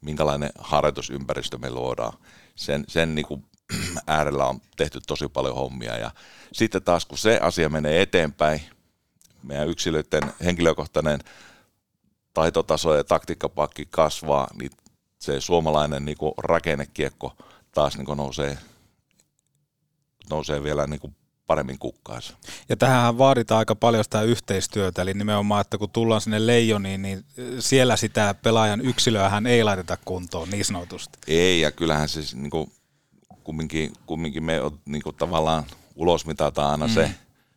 minkälainen harjoitusympäristö me luodaan. Sen, sen niin kuin äärellä on tehty tosi paljon hommia ja sitten taas kun se asia menee eteenpäin, meidän yksilöiden henkilökohtainen taitotaso ja taktiikkapakki kasvaa, niin se suomalainen niin kuin rakennekiekko taas niin kuin nousee, nousee vielä niin kuin paremmin kukkaansa. Ja tähän vaaditaan aika paljon sitä yhteistyötä, eli nimenomaan, että kun tullaan sinne leijoniin, niin siellä sitä pelaajan yksilöähän ei laiteta kuntoon niin sanotusti. Ei, ja kyllähän se niin kuin, kumminkin, kumminkin me on, niin kuin, tavallaan ulosmitataan aina mm. se,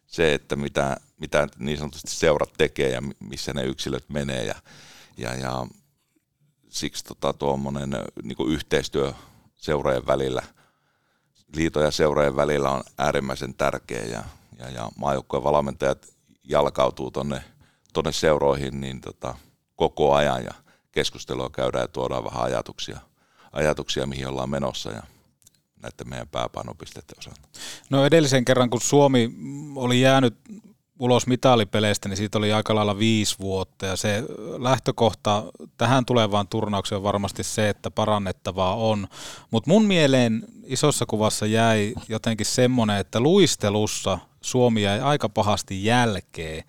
se, että mitä, mitä niin sanotusti seurat tekee ja missä ne yksilöt menee ja, ja, ja siksi tota, tuommoinen niin yhteistyö seurojen välillä, liitojen ja seurojen välillä on äärimmäisen tärkeä ja, ja, ja maajoukkojen valmentajat jalkautuu tonne, tonne seuroihin niin tota, koko ajan ja keskustelua käydään ja tuodaan vähän ajatuksia, ajatuksia mihin ollaan menossa ja näiden meidän pääpainopisteiden osalta? No edellisen kerran, kun Suomi oli jäänyt ulos mitallipeleistä, niin siitä oli aika lailla viisi vuotta ja se lähtökohta tähän tulevaan turnaukseen on varmasti se, että parannettavaa on. Mutta mun mieleen isossa kuvassa jäi jotenkin semmoinen, että luistelussa Suomi jäi aika pahasti jälkeen.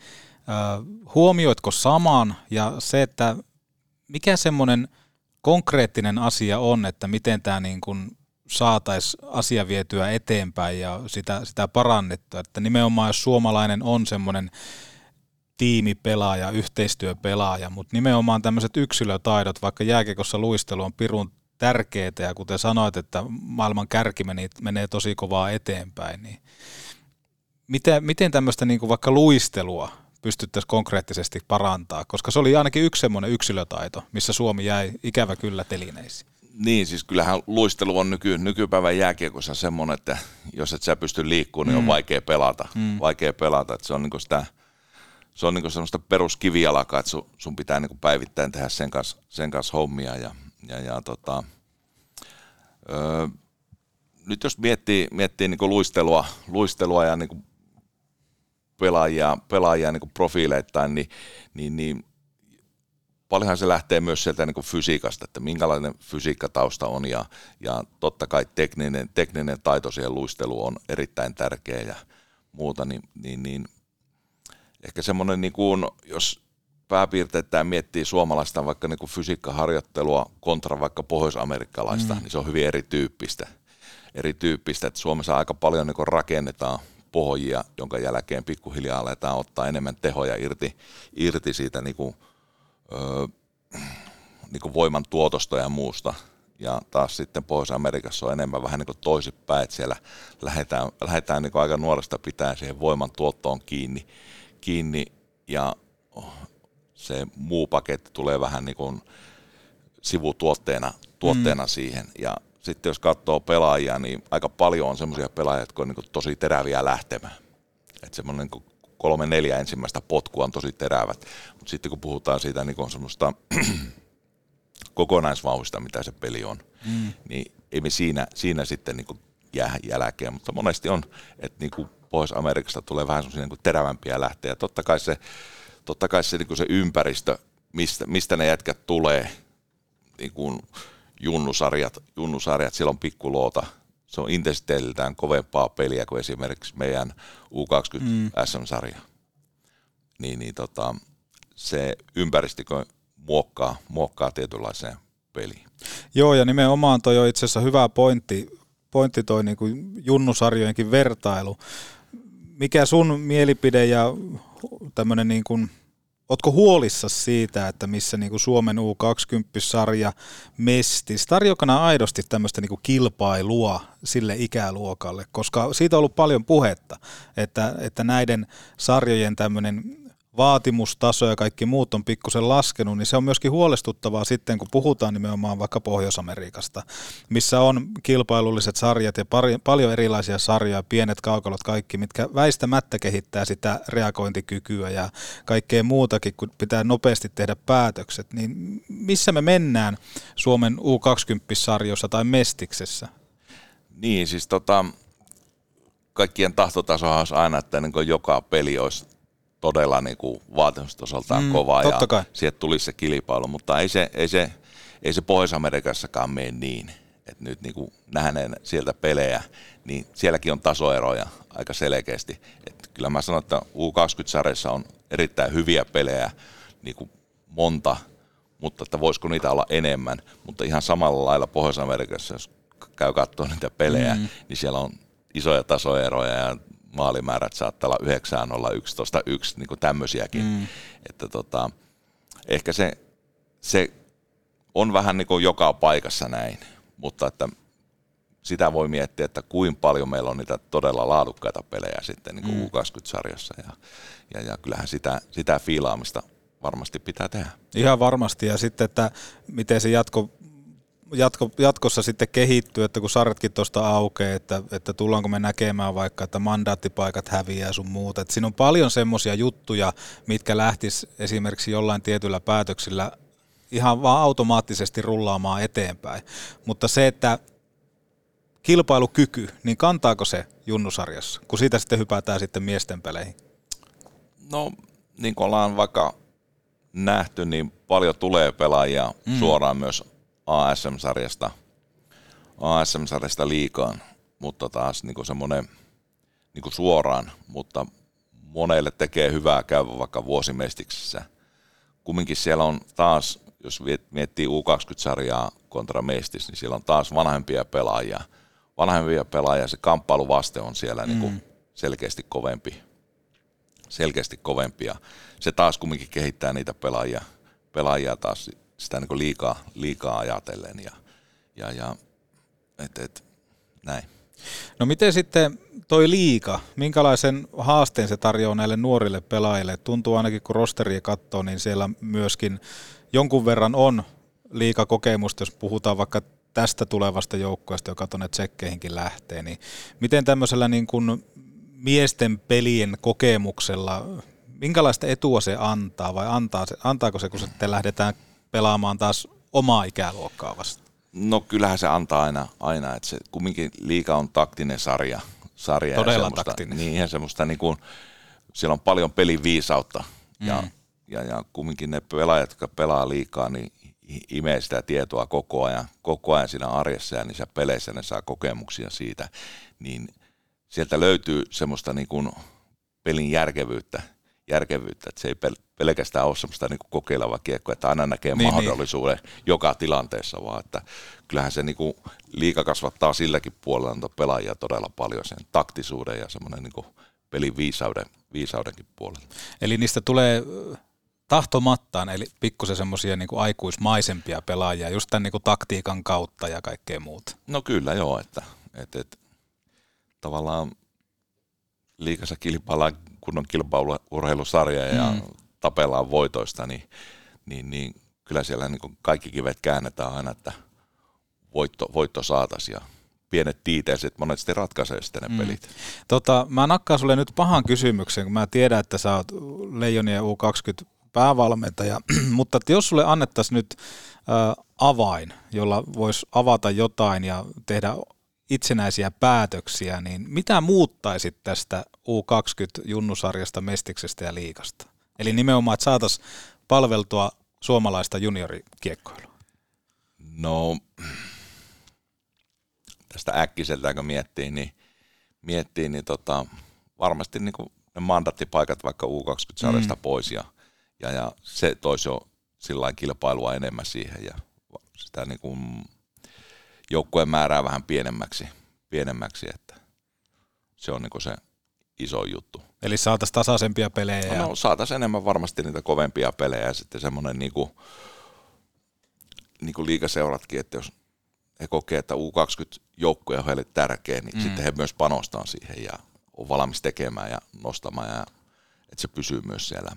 huomioitko saman ja se, että mikä semmoinen konkreettinen asia on, että miten tämä niin kuin saataisiin asia vietyä eteenpäin ja sitä, sitä parannettua. Että nimenomaan jos suomalainen on semmoinen tiimipelaaja, yhteistyöpelaaja, mutta nimenomaan tämmöiset yksilötaidot, vaikka jääkekossa luistelu on pirun tärkeitä ja kuten sanoit, että maailman kärki meni, menee tosi kovaa eteenpäin, niin miten, miten tämmöistä niin kuin vaikka luistelua pystyttäisiin konkreettisesti parantaa, koska se oli ainakin yksi semmoinen yksilötaito, missä Suomi jäi ikävä kyllä telineisiin. Niin, siis kyllähän luistelu on nyky, nykypäivän jääkiekossa semmoinen, että jos et sä pysty liikkumaan, niin on Mm. vaikea pelata. Mm. Vaikea pelata, että se on niinku sitä, se on niinku semmoista peruskivijalkaa, että sun, sun pitää niinku päivittäin tehdä sen kanssa, sen kanssa hommia. Ja, ja, ja tota, öö, nyt jos miettii, miettii niinku luistelua, luistelua ja niinku pelaajia, pelaajia niinku profiileittain, niin, niin, niin paljonhan se lähtee myös sieltä niin kuin fysiikasta, että minkälainen fysiikkatausta on ja, ja totta kai tekninen, tekninen taito siihen luisteluun on erittäin tärkeä ja muuta, niin, niin, niin ehkä semmoinen, niin kuin, jos pääpiirteittäin miettii suomalaista vaikka niin kuin fysiikkaharjoittelua kontra vaikka pohjoisamerikkalaista, Mm. niin se on hyvin erityyppistä. Erityyppistä, että Suomessa aika paljon niin kuin rakennetaan pohjia, jonka jälkeen pikkuhiljaa aletaan ottaa enemmän tehoja irti, irti siitä niin kuin, öö, niin kuin voiman tuotosta ja muusta. Ja taas sitten Pohjois-Amerikassa on enemmän vähän niin kuin toisinpäin, että siellä lähdetään, lähdetään niin kuin aika nuoresta pitää siihen voiman tuottoon kiinni, kiinni ja se muu paketti tulee vähän niin kuin sivutuotteena tuotteena mm. siihen. Ja sitten jos katsoo pelaajia, niin aika paljon on semmoisia pelaajia, jotka on niin tosi teräviä lähtemään. Että semmoinen niin kolme neljä ensimmäistä potkua on tosi terävät. Mutta sitten kun puhutaan siitä niin kuin semmoista kokonaisvauhista, mitä se peli on, Mm. niin ei me siinä, siinä sitten niin jää jälkeen. Mutta monesti on, että niin Pohjois-Amerikasta tulee vähän semmoisia niin terävämpiä lähteä. Totta kai se, totta kai se, niin se ympäristö, mistä, mistä ne jätkät tulee, niin kuin junnusarjat, junnusarjat, siellä on pikkuloota, se on intensiteetiltään kovempaa peliä kuin esimerkiksi meidän U20 Mm. SM-sarja. Niin, niin tota, se ympäristö muokkaa, muokkaa tietynlaiseen peliin. Joo, ja nimenomaan toi on itse asiassa hyvä pointti, pointti toi niin kuin junnusarjojenkin vertailu. Mikä sun mielipide ja tämmöinen niin kuin, Ootko huolissa siitä, että missä niin kuin Suomen U20-sarja mestis, tarjokana aidosti tämmöistä niin kilpailua sille ikäluokalle, koska siitä on ollut paljon puhetta, että, että näiden sarjojen tämmöinen vaatimustaso ja kaikki muut on pikkusen laskenut, niin se on myöskin huolestuttavaa sitten, kun puhutaan nimenomaan vaikka Pohjois-Amerikasta, missä on kilpailulliset sarjat ja pari, paljon erilaisia sarjoja, pienet kaukalot kaikki, mitkä väistämättä kehittää sitä reagointikykyä ja kaikkea muutakin, kun pitää nopeasti tehdä päätökset, niin missä me mennään Suomen U20-sarjossa tai Mestiksessä? Niin, siis tota, kaikkien tahtotasohan olisi aina, että niin joka peli olisi todella niin kuin vaatimustasoltaan Mm, kova ja kai. sieltä tulisi se kilpailu, mutta ei se, ei se, ei se Pohjois-Amerikassakaan mene niin. Et nyt niin kuin nähneen sieltä pelejä, niin sielläkin on tasoeroja aika selkeästi. Et kyllä mä sanon, että U20-sarjassa on erittäin hyviä pelejä, niin kuin monta, mutta että voisiko niitä olla enemmän. Mutta ihan samalla lailla Pohjois-Amerikassa, jos käy katsoa niitä pelejä, mm. niin siellä on isoja tasoeroja ja maalimäärät saattaa olla 9, 0, 11, 1, niin kuin tämmöisiäkin. Mm. Että tota, ehkä se, se on vähän niin kuin joka paikassa näin, mutta että sitä voi miettiä, että kuinka paljon meillä on niitä todella laadukkaita pelejä sitten niin kuin mm. U20-sarjassa ja, ja, ja kyllähän sitä, sitä fiilaamista varmasti pitää tehdä. Ihan varmasti. Ja sitten, että miten se jatko, jatko, jatkossa sitten kehittyy, että kun sarjatkin tuosta aukeaa, että, että tullaanko me näkemään vaikka, että mandaattipaikat häviää sun muuta. Että siinä on paljon semmoisia juttuja, mitkä lähtis esimerkiksi jollain tietyllä päätöksillä ihan vaan automaattisesti rullaamaan eteenpäin. Mutta se, että kilpailukyky, niin kantaako se junnusarjassa, kun siitä sitten hypätään sitten miesten peleihin? No, niin kuin ollaan vaikka nähty, niin paljon tulee pelaajia Mm. mm. suoraan myös ASM-sarjasta, ASM-sarjasta liikaan, mutta taas niin semmoinen niin suoraan, mutta monelle tekee hyvää käydä vaikka vuosimestiksessä. Kumminkin siellä on taas, jos miettii U20-sarjaa kontra mestis, niin siellä on taas vanhempia pelaajia. Vanhempia pelaajia, se kamppailuvaste on siellä mm. niin kuin selkeästi kovempi selkeästi kovempia. Se taas kumminkin kehittää niitä pelaajia, pelaajia taas sitä niin liikaa, liikaa ajatellen ja, ja, ja et, et, näin. No miten sitten toi liika, minkälaisen haasteen se tarjoaa näille nuorille pelaajille? Tuntuu ainakin kun rosteria katsoo, niin siellä myöskin jonkun verran on liikakokemusta, jos puhutaan vaikka tästä tulevasta joukkueesta, joka tuonne tsekkeihinkin lähtee, niin miten tämmöisellä niin kuin miesten pelien kokemuksella, minkälaista etua se antaa vai antaa se, antaako se, kun sitten lähdetään pelaamaan taas omaa ikäluokkaa vasta? No kyllähän se antaa aina, aina että se kumminkin liika on taktinen sarja. sarja Todella ja taktinen. Niin, ja semmoista niin kuin, siellä on paljon pelin viisautta. Mm. Ja, ja, ja kumminkin ne pelaajat, jotka pelaa liikaa, niin imee sitä tietoa koko ajan, koko ajan siinä arjessa ja niissä peleissä ne saa kokemuksia siitä, niin sieltä löytyy semmoista niin kuin pelin järkevyyttä, järkevyyttä, että se ei pel- pelkästään ole semmoista niin kuin kokeileva kiekko, että aina näkee niin, mahdollisuuden niin. joka tilanteessa, vaan että kyllähän se niin kuin liika kasvattaa silläkin puolella niitä pelaajia todella paljon sen taktisuuden ja semmoinen niin kuin pelin viisauden, viisaudenkin puolella. Eli niistä tulee tahtomattaan, eli pikkusen semmoisia niin aikuismaisempia pelaajia, just tämän niin kuin taktiikan kautta ja kaikkea muuta. No kyllä joo, että, että, että tavallaan liikassa kilpaillaan kunnon kilpaurheilusarja ja mm. tapellaan voitoista, niin, niin, niin kyllä siellä niin kaikki kivet käännetään aina, että voitto, voitto saataisiin ja pienet tiiteiset monesti ratkaisee sitten ne mm. pelit. Tota, mä nakkaan sulle nyt pahan kysymyksen, kun mä tiedän, että sä oot Leijonien U20 päävalmentaja, mutta että jos sulle annettaisiin nyt äh, avain, jolla voisi avata jotain ja tehdä itsenäisiä päätöksiä, niin mitä muuttaisit tästä U20-junnusarjasta, Mestiksestä ja Liikasta? Eli nimenomaan, että saataisiin palveltua suomalaista juniorikiekkoilua. No, tästä äkkiseltään kun miettii, niin, miettii, niin tota, varmasti niin kuin ne mandattipaikat vaikka U20-sarjasta mm. pois ja, ja, ja se toisi jo sillä kilpailua enemmän siihen ja sitä niin kuin joukkueen määrää vähän pienemmäksi, pienemmäksi että se on niin se iso juttu. Eli saataisiin tasaisempia pelejä? No, no saataisiin enemmän varmasti niitä kovempia pelejä ja sitten semmoinen niin kuin, niin kuin liikaseuratkin, että jos he kokee, että U20-joukkue on heille tärkeä, niin mm. sitten he myös panostaa siihen ja on valmis tekemään ja nostamaan ja että se pysyy myös siellä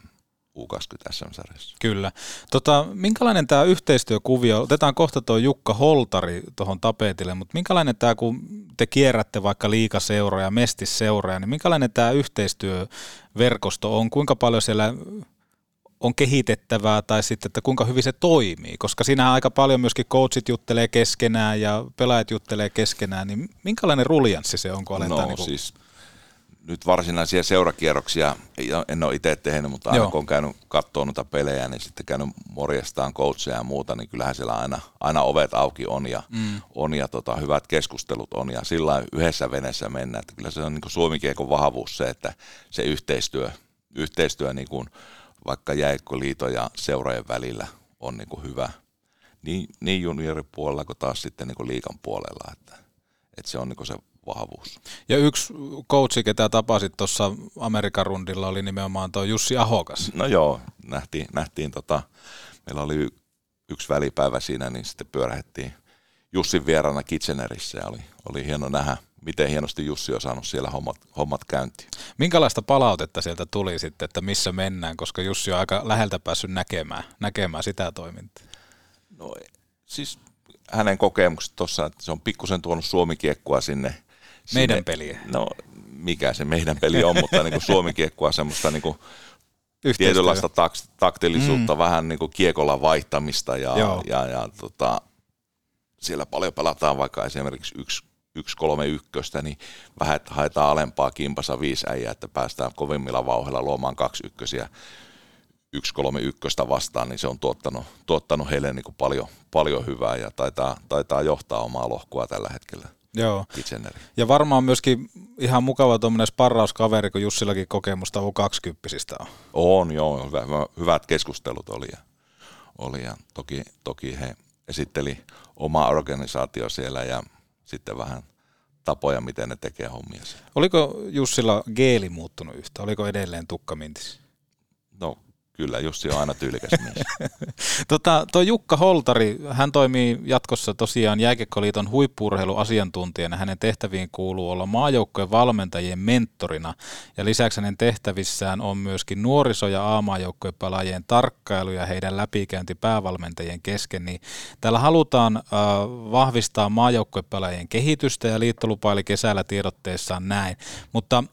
U20 SM-sarjassa. Kyllä. Tota, minkälainen tämä yhteistyökuvio, otetaan kohta tuo Jukka Holtari tuohon tapetille, mutta minkälainen tämä, kun te kierrätte vaikka liikaseuroja, mestisseuroja, niin minkälainen tämä yhteistyöverkosto on, kuinka paljon siellä on kehitettävää tai sitten, että kuinka hyvin se toimii, koska siinä aika paljon myöskin coachit juttelee keskenään ja pelaajat juttelee keskenään, niin minkälainen ruljanssi se on, kun aletaan no, niin kuin... siis nyt varsinaisia seurakierroksia en ole itse tehnyt, mutta aina Joo. kun on käynyt katsoa noita pelejä, niin sitten käynyt morjestaan coacheja ja muuta, niin kyllähän siellä aina, aina ovet auki on ja, mm. on ja tota, hyvät keskustelut on ja sillä yhdessä veneessä mennään. Että kyllä se on niin Suomikiekon vahvuus se, että se yhteistyö, yhteistyö niin kuin vaikka Jääkkoliiton ja seurojen välillä on niin kuin hyvä niin, niin junioripuolella kuin taas sitten niin kuin liikan puolella, että, että se on niin kuin se vahvuus. Ja yksi coachi, ketä tapasit tuossa Amerikan rundilla, oli nimenomaan tuo Jussi Ahokas. No joo, nähtiin, nähtiin tota, meillä oli yksi välipäivä siinä, niin sitten pyörähettiin Jussin vieraana Kitchenerissä ja oli, oli hieno nähdä, miten hienosti Jussi on saanut siellä hommat, hommat käyntiin. Minkälaista palautetta sieltä tuli sitten, että missä mennään, koska Jussi on aika läheltä päässyt näkemään, näkemään sitä toimintaa? No siis hänen kokemukset tuossa, että se on pikkusen tuonut suomikiekkua sinne meidän sinne, peliä. No, mikä se meidän peli on, mutta niin kuin Suomi-kiekkua semmoista niin kuin tietynlaista tak- taktillisuutta, mm. vähän niin kuin kiekolla vaihtamista ja, ja, ja tota, siellä paljon pelataan vaikka esimerkiksi yksi, yksi kolme ykköstä, niin vähän, että haetaan alempaa kimpassa viisi äijää, että päästään kovimmilla vauhilla luomaan kaksi ykkösiä yksi kolme ykköstä vastaan, niin se on tuottanut, tuottanut heille niin kuin paljon, paljon hyvää ja taitaa, taitaa johtaa omaa lohkoa tällä hetkellä. Joo. Ja varmaan myöskin ihan mukava tuommoinen sparrauskaveri, kun Jussillakin kokemusta U20 on. On, joo. Hyvä, hyvät keskustelut oli ja, oli ja toki, toki he esitteli oma organisaatio siellä ja sitten vähän tapoja, miten ne tekee hommia siellä. Oliko Jussilla geeli muuttunut yhtä? Oliko edelleen tukkamintis? No Kyllä, Jussi on aina tyylikäs mies. tota, tuo Jukka Holtari, hän toimii jatkossa tosiaan Jääkiekkoliiton huippurheiluasiantuntijana. Hänen tehtäviin kuuluu olla maajoukkojen valmentajien mentorina ja lisäksi hänen tehtävissään on myöskin nuoriso- ja A-maajoukkojen pelaajien tarkkailu ja heidän läpikäynti päävalmentajien kesken. Niin täällä halutaan äh, vahvistaa maajoukkojen pelaajien kehitystä ja liitto lupaili kesällä tiedotteessaan näin. Mutta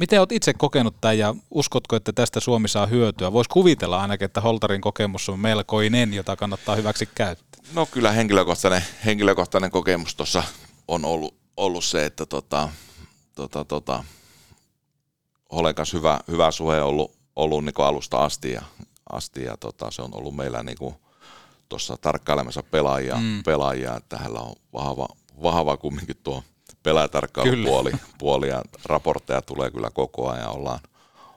Miten olet itse kokenut tämän ja uskotko, että tästä Suomi saa hyötyä? Voisi kuvitella ainakin, että Holtarin kokemus on melkoinen, jota kannattaa hyväksi käyttää. No kyllä henkilökohtainen, henkilökohtainen kokemus tuossa on ollut, ollut se, että tota, tota, tota, Holen kanssa hyvä, hyvä suhe ollut, ollut niin alusta asti ja, asti ja tota, se on ollut meillä niin tuossa tarkkailemassa pelaajia, mm. pelaajia, että hänellä on vahva, vahva kumminkin tuo puoli ja raportteja tulee kyllä koko ajan. Ollaan,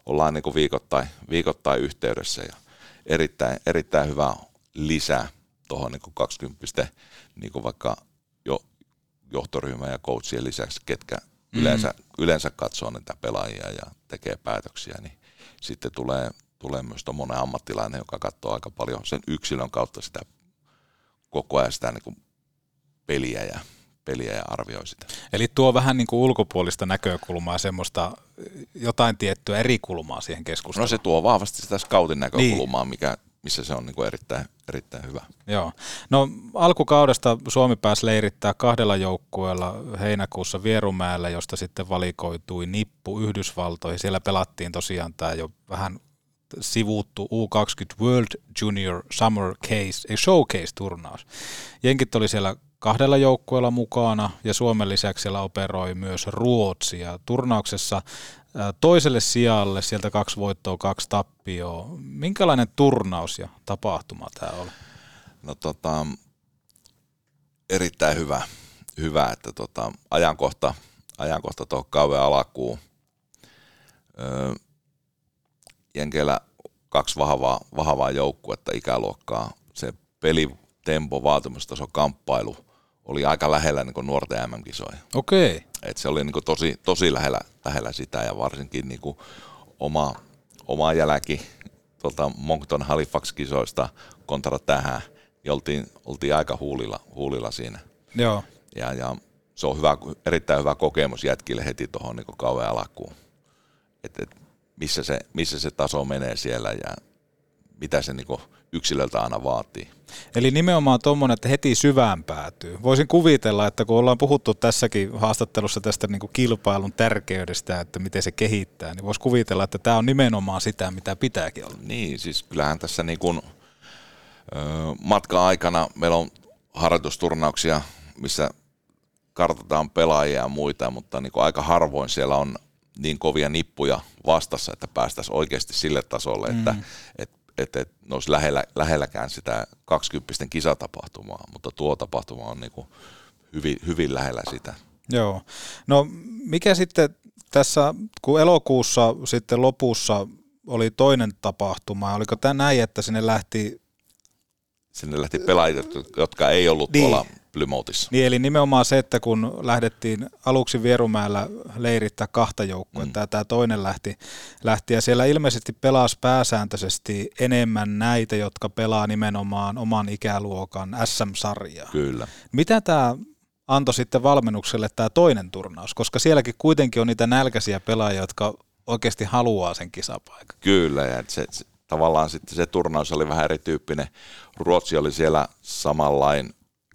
ollaan niin kuin viikoittain, viikoittain yhteydessä ja erittäin, erittäin hyvä lisä tuohon niin 20 niin kuin vaikka jo johtoryhmän ja coachien lisäksi, ketkä mm. yleensä, yleensä katsoo näitä pelaajia ja tekee päätöksiä, niin sitten tulee, tulee myös tuommoinen ammattilainen, joka katsoo aika paljon sen yksilön kautta sitä koko ajan sitä niin kuin peliä ja peliä ja arvioi sitä. Eli tuo vähän niin kuin ulkopuolista näkökulmaa, semmoista jotain tiettyä eri kulmaa siihen keskusteluun. No se tuo vahvasti sitä scoutin näkökulmaa, niin. mikä, missä se on niin kuin erittäin, erittäin hyvä. Joo. No alkukaudesta Suomi pääsi leirittää kahdella joukkueella heinäkuussa Vierumäellä, josta sitten valikoitui nippu Yhdysvaltoihin. Siellä pelattiin tosiaan tämä jo vähän sivuuttu U20 World Junior Summer Case, ei Showcase-turnaus. Jenkit oli siellä kahdella joukkueella mukana ja Suomen lisäksi siellä operoi myös Ruotsi. Ja turnauksessa toiselle sijalle sieltä kaksi voittoa, kaksi tappioa. Minkälainen turnaus ja tapahtuma tämä oli? No tota, erittäin hyvä, hyvä että tota, ajankohta, ajankohta tuohon kauan alkuun. Öö, Jenkeillä kaksi vahvaa, vahvaa joukkuetta ikäluokkaa. Se pelitempo, vaatimustaso, kamppailu – oli aika lähellä niin kuin nuorten MM-kisoja. Okei. Okay. Et se oli niin kuin tosi, tosi lähellä, lähellä sitä ja varsinkin niin kuin oma, oma jälki tuolta Moncton Halifax-kisoista kontra tähän, niin oltiin, oltiin aika huulilla, huulilla siinä. Joo. Ja, ja se on hyvä, erittäin hyvä kokemus jätkille heti tuohon niin kauan alkuun. Et, et missä, se, missä se taso menee siellä ja mitä se niin yksilöltä aina vaatii. Eli nimenomaan tuommoinen, että heti syvään päätyy. Voisin kuvitella, että kun ollaan puhuttu tässäkin haastattelussa tästä niin kuin kilpailun tärkeydestä, että miten se kehittää, niin voisi kuvitella, että tämä on nimenomaan sitä, mitä pitääkin olla. Niin, siis kyllähän tässä niin kuin, matka-aikana meillä on harjoitusturnauksia, missä kartoitetaan pelaajia ja muita, mutta niin kuin aika harvoin siellä on niin kovia nippuja vastassa, että päästäisiin oikeasti sille tasolle, mm. että, että että et ne olisi lähellä, lähelläkään sitä 20 kisatapahtumaa, mutta tuo tapahtuma on niin hyvin, hyvin lähellä sitä. Joo. No mikä sitten tässä, kun elokuussa sitten lopussa oli toinen tapahtuma, oliko tämä näin, että sinne lähti... Sinne lähti pelaajat, jotka ei ollut niin. tuolla Plymouthissa. Niin, eli nimenomaan se, että kun lähdettiin aluksi Vierumäellä leirittää kahta joukkoa, mm. tämä toinen lähti, lähti, ja siellä ilmeisesti pelasi pääsääntöisesti enemmän näitä, jotka pelaa nimenomaan oman ikäluokan SM-sarjaa. Kyllä. Mitä tämä antoi sitten valmennukselle tämä toinen turnaus, koska sielläkin kuitenkin on niitä nälkäisiä pelaajia, jotka oikeasti haluaa sen kisapaikan. Kyllä, ja se, se, tavallaan sitten se turnaus oli vähän erityyppinen. Ruotsi oli siellä samanlain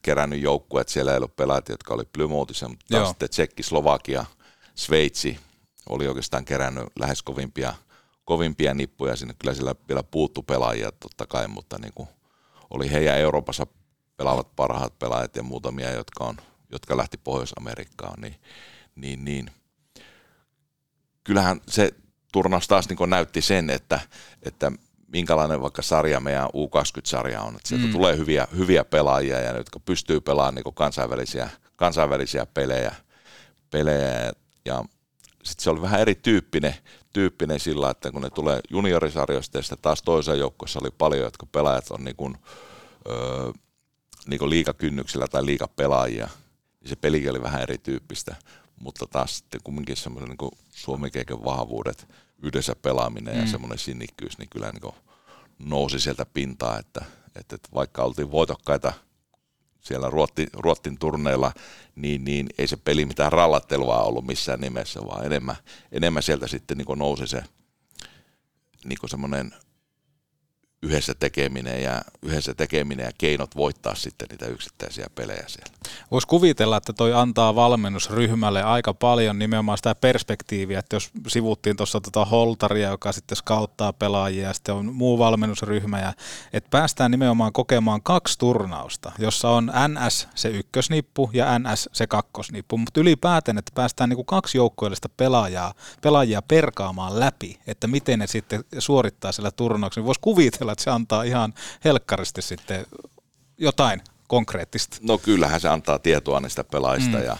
kerännyt joukkueet, siellä ei ollut pelaajat, jotka oli Plymouthissa, mutta taas sitten Tsekki, Slovakia, Sveitsi oli oikeastaan kerännyt lähes kovimpia, kovimpia nippuja sinne. Kyllä siellä vielä puuttu pelaajia totta kai, mutta niin kuin oli heidän Euroopassa pelaavat parhaat pelaajat ja muutamia, jotka, on, jotka lähti Pohjois-Amerikkaan, niin, niin, niin. kyllähän se turnaus taas niin näytti sen, että, että minkälainen vaikka sarja meidän U20-sarja on. Että sieltä mm. tulee hyviä, hyviä pelaajia, ja jotka pystyy pelaamaan niin kansainvälisiä, kansainvälisiä pelejä. pelejä ja sitten se oli vähän erityyppinen tyyppinen sillä, että kun ne tulee juniorisarjoista ja sitten taas toisen joukkueessa oli paljon, jotka pelaajat on niin kuin, öö, niin kuin liikakynnyksillä tai liikapelaajia, niin se peli oli vähän erityyppistä, mutta taas sitten kumminkin semmoinen niin suomikeiken vahvuudet – yhdessä pelaaminen mm. ja semmoinen sinnikkyys, niin kyllä niin nousi sieltä pintaa, että, että, että vaikka oltiin voitokkaita siellä Ruotti, Ruottin turneilla, niin, niin ei se peli mitään rallattelua ollut missään nimessä, vaan enemmän, enemmän sieltä sitten niin nousi se niin semmoinen yhdessä tekeminen ja, yhdessä tekeminen ja keinot voittaa sitten niitä yksittäisiä pelejä siellä. Voisi kuvitella, että toi antaa valmennusryhmälle aika paljon nimenomaan sitä perspektiiviä, että jos sivuttiin tuossa tota Holtaria, joka sitten skauttaa pelaajia ja sitten on muu valmennusryhmä, ja että päästään nimenomaan kokemaan kaksi turnausta, jossa on NS se ykkösnippu ja NS se kakkosnippu, mutta ylipäätään, että päästään niinku kaksi joukkueellista pelaajaa, pelaajia perkaamaan läpi, että miten ne sitten suorittaa siellä turnauksessa. Voisi kuvitella, että se antaa ihan helkkaristi sitten jotain konkreettista. No kyllähän se antaa tietoa niistä pelaajista mm. ja,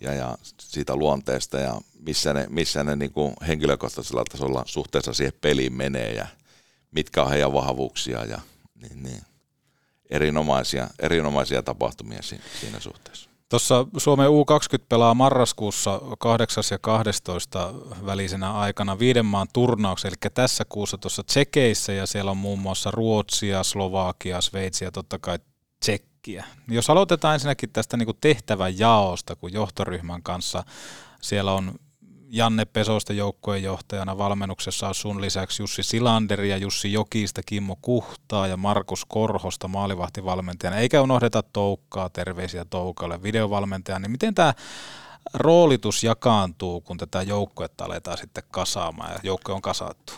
ja, ja siitä luonteesta ja missä ne, missä ne niin kuin henkilökohtaisella tasolla suhteessa siihen peliin menee ja mitkä on heidän vahvuuksia ja niin, niin. Erinomaisia, erinomaisia tapahtumia siinä, siinä suhteessa. Tuossa Suomen U20 pelaa marraskuussa 8. ja 12. välisenä aikana viiden maan turnauksen, eli tässä kuussa tuossa Tsekeissä, ja siellä on muun muassa Ruotsia, Slovakia, Sveitsi ja totta kai Tsekkiä. Jos aloitetaan ensinnäkin tästä niin tehtävän jaosta, kun johtoryhmän kanssa siellä on Janne Pesosta joukkueen johtajana valmennuksessa on sun lisäksi Jussi Silanderi ja Jussi Jokista, Kimmo Kuhtaa ja Markus Korhosta maalivahtivalmentajana. Eikä unohdeta Toukkaa, terveisiä Toukalle videovalmentajana. Niin miten tämä roolitus jakaantuu, kun tätä joukkuetta aletaan sitten kasaamaan ja joukkue on kasattu?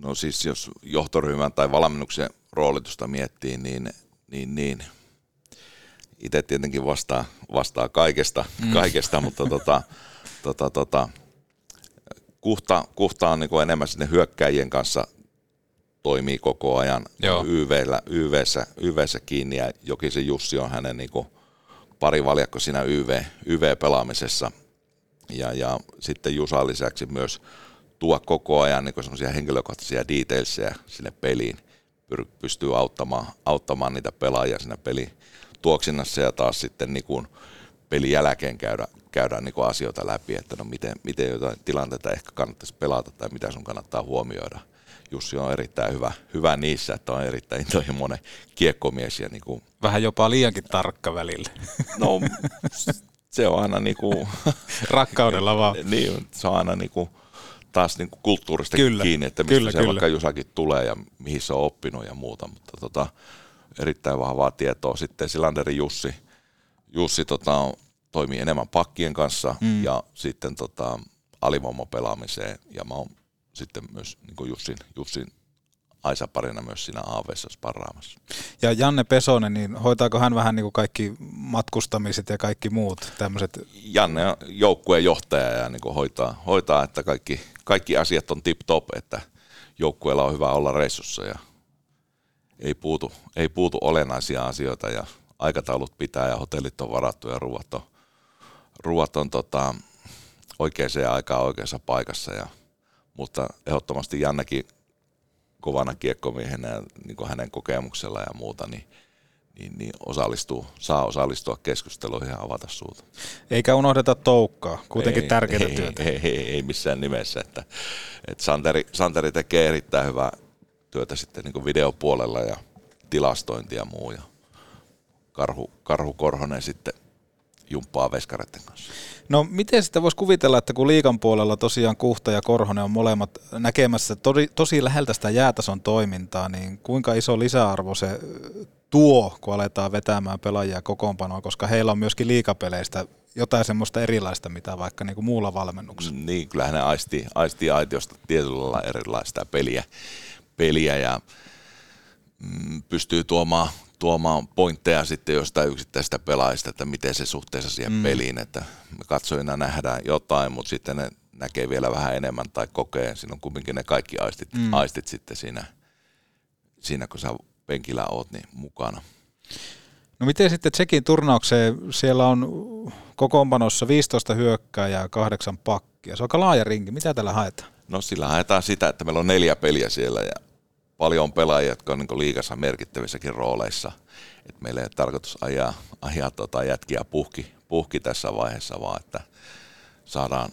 No siis jos johtoryhmän tai valmennuksen roolitusta miettii, niin, niin, niin itse tietenkin vastaa, vastaa kaikesta, mm. kaikesta mutta tota, tota, tota, Kuhta, Kuhta on niin enemmän sinne hyökkäjien kanssa toimii koko ajan. YVllä, YVssä, YVssä kiinni ja Jokisen Jussi on hänen niin parivaljakko siinä YV, YV-pelaamisessa. Ja, ja sitten Jusa lisäksi myös tuo koko ajan niin semmoisia henkilökohtaisia detailsia sinne peliin, pystyy auttamaan, auttamaan niitä pelaajia siinä peli tuoksinnassa ja taas sitten niin kuin pelin jälkeen käydä, käydään niin asioita läpi, että no miten, miten jotain tilanteita ehkä kannattaisi pelata tai mitä sun kannattaa huomioida. Jussi on erittäin hyvä, hyvä niissä, että on erittäin intohimoinen kiekkomies. Ja niin kuin, Vähän jopa liiankin tarkka välillä. No se on aina niin kuin, Rakkaudella vaan. niin, se on aina niin kuin, taas niin kuin kulttuurista kyllä, kiinni, että mistä kyllä, se kyllä. vaikka Jusakin tulee ja mihin se on oppinut ja muuta, mutta tota, erittäin vahvaa tietoa. Sitten Silanderin Jussi, Jussi tota, toimii enemmän pakkien kanssa mm. ja sitten tota, alivoimapelaamiseen ja mä oon sitten myös niin Jussin, Jussin Aisa parina myös siinä AVssa sparraamassa. Ja Janne Pesonen, niin hoitaako hän vähän niin kuin kaikki matkustamiset ja kaikki muut tämmöiset? Janne on joukkueen johtaja ja niin kuin hoitaa, hoitaa, että kaikki, kaikki asiat on tip-top, että joukkueella on hyvä olla reissussa ja ei puutu, ei puutu olennaisia asioita ja aikataulut pitää ja hotellit on varattu ja ruuat on, ruuat on tota, oikeaan aikaan oikeassa paikassa. Ja, mutta ehdottomasti Jannekin kovana kiekkomiehenä ja niin kuin hänen kokemuksella ja muuta, niin, niin, niin osallistuu, saa osallistua keskusteluihin ja avata suuta. Eikä unohdeta toukkaa, kuitenkin tärkeää työtä. Ei, ei, ei, missään nimessä. Että, että Santeri, Santeri tekee erittäin hyvää työtä sitten niin kuin videopuolella ja tilastointi ja muu. Ja Karhu, Karhu Korhonen sitten jumppaa veskareiden kanssa. No miten sitä voisi kuvitella, että kun liikan puolella tosiaan Kuhta ja Korhonen on molemmat näkemässä tosi, tosi läheltä sitä jäätason toimintaa, niin kuinka iso lisäarvo se tuo, kun aletaan vetämään pelaajia kokoonpanoa, koska heillä on myöskin liikapeleistä jotain semmoista erilaista, mitä vaikka niin kuin muulla valmennuksella. Niin, kyllähän ne aistii, aistii aitiosta tietyllä lailla erilaista peliä, peliä ja mm, pystyy tuomaan tuomaan pointteja sitten jostain yksittäistä pelaajista, että miten se suhteessa siihen mm. peliin, että me katsojina nähdään jotain, mutta sitten ne näkee vielä vähän enemmän tai kokee, siinä on kumminkin ne kaikki aistit, mm. aistit sitten siinä, siinä, kun sä penkillä oot niin mukana. No miten sitten Tsekin turnaukseen, siellä on kokoonpanossa 15 hyökkääjää ja kahdeksan pakkia. Se on aika laaja rinki. Mitä tällä haetaan? No sillä haetaan sitä, että meillä on neljä peliä siellä ja paljon pelaajia, jotka on niin liikassa merkittävissäkin rooleissa. Et meillä ei ole tarkoitus ajaa, ajaa tota jätkiä puhki, puhki tässä vaiheessa, vaan että saadaan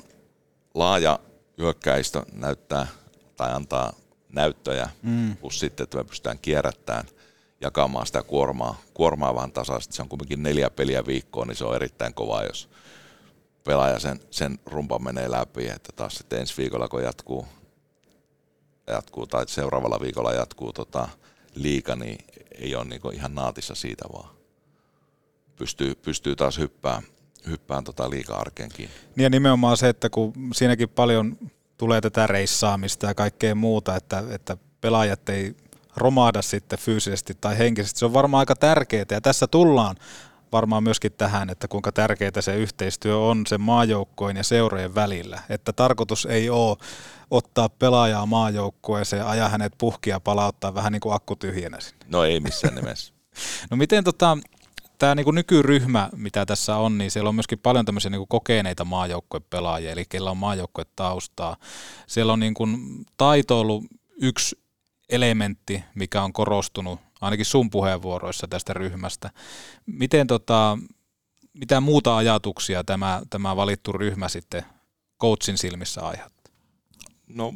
laaja hyökkäistä näyttää tai antaa näyttöjä, Mm. plus sitten, että me pystytään kierrättämään, jakamaan sitä kuormaa, kuormaa vähän tasaisesti. Se on kuitenkin neljä peliä viikkoon, niin se on erittäin kova, jos pelaaja sen, sen rumpan menee läpi, että taas sitten ensi viikolla, kun jatkuu, jatkuu tai seuraavalla viikolla jatkuu tota, liika, niin ei ole niin ihan naatissa siitä vaan. Pystyy, pystyy taas hyppään, hyppään tota liika-arkeen kiinni. Niin ja nimenomaan se, että kun siinäkin paljon tulee tätä reissaamista ja kaikkea muuta, että, että pelaajat ei romahda sitten fyysisesti tai henkisesti. Se on varmaan aika tärkeää ja tässä tullaan varmaan myöskin tähän, että kuinka tärkeää se yhteistyö on sen maajoukkojen ja seurojen välillä. Että tarkoitus ei ole ottaa pelaajaa maajoukkueeseen ja ajaa hänet puhkia palauttaa vähän niin kuin akku tyhjänä sinne. No ei missään nimessä. No miten tota, tämä niinku nykyryhmä, mitä tässä on, niin siellä on myöskin paljon tämmöisiä niinku kokeneita maajoukkuepelaajia, eli keillä on maajoukkuetaustaa. Siellä on niinku taito ollut yksi elementti, mikä on korostunut ainakin sun puheenvuoroissa tästä ryhmästä. Miten tota, mitä muuta ajatuksia tämä, tämä valittu ryhmä sitten coachin silmissä aiheuttaa? No,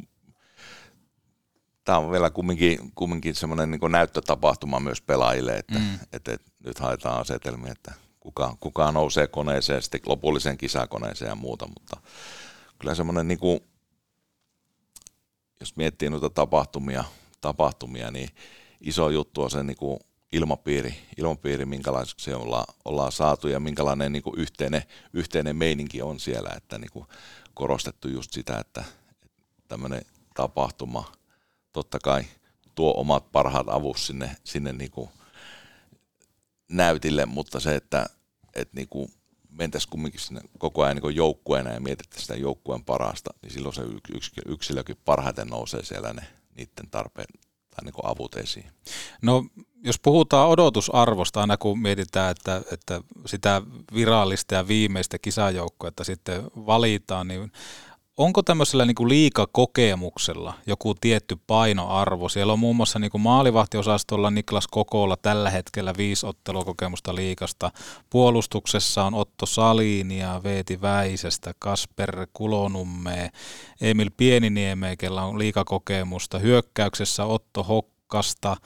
tämä on vielä kumminkin, kumminkin semmoinen niin näyttötapahtuma myös pelaajille, että, mm. että, että nyt haetaan asetelmia, että kuka, kuka nousee koneeseen, sitten lopulliseen kisakoneeseen ja muuta, mutta kyllä semmoinen, niin kuin, jos miettii noita tapahtumia, tapahtumia, niin iso juttu on se niin kuin ilmapiiri, ilmapiiri, minkälaiseksi ollaan, ollaan saatu ja minkälainen niin kuin yhteinen, yhteinen meininki on siellä, että niin kuin korostettu just sitä, että tämmöinen tapahtuma totta kai tuo omat parhaat avut sinne, sinne niin kuin näytille, mutta se, että, että niin kuin mentäisiin kumminkin sinne koko ajan niin joukkueena ja mietittäisiin sitä joukkueen parasta, niin silloin se yksilökin parhaiten nousee siellä ne niiden tarpeen tai niin avut esiin. No jos puhutaan odotusarvosta, aina kun mietitään, että, että sitä virallista ja viimeistä kisajoukkoa, sitten valitaan, niin onko tämmöisellä niin kuin liikakokemuksella joku tietty painoarvo? Siellä on muun muassa niin kuin maalivahtiosastolla Niklas Kokolla tällä hetkellä viisi ottelukokemusta liikasta. Puolustuksessa on Otto Salinia, Veeti Väisestä, Kasper Kulonumme, Emil Pieniniemeä, kellä on liikakokemusta. Hyökkäyksessä Otto Hokkasta,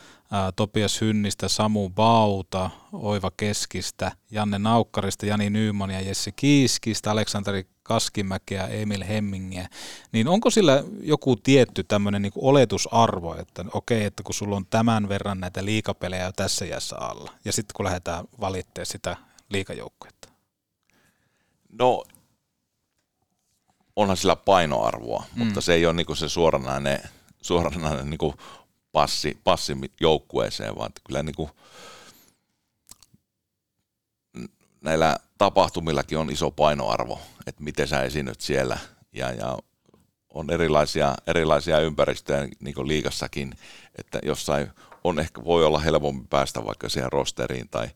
Topias Hynnistä, Samu Bauta, Oiva Keskistä, Janne Naukkarista, Jani Nyyman ja Jesse Kiiskistä, Aleksanteri Kaskimäkeä, Emil Hemmingiä, niin onko sillä joku tietty tämmöinen niin oletusarvo, että okei, että kun sulla on tämän verran näitä liikapelejä jo tässä jässä alla, ja sitten kun lähdetään valittamaan sitä liikajoukkuetta? No, onhan sillä painoarvoa, mm. mutta se ei ole niin se suoranainen, suoranainen niin passi, passi joukkueeseen, vaan kyllä niin kuin näillä tapahtumillakin on iso painoarvo, että miten sä esiinnyt siellä. Ja, ja on erilaisia, erilaisia ympäristöjä niin kuin liikassakin, että jossain on ehkä, voi olla helpompi päästä vaikka siihen rosteriin tai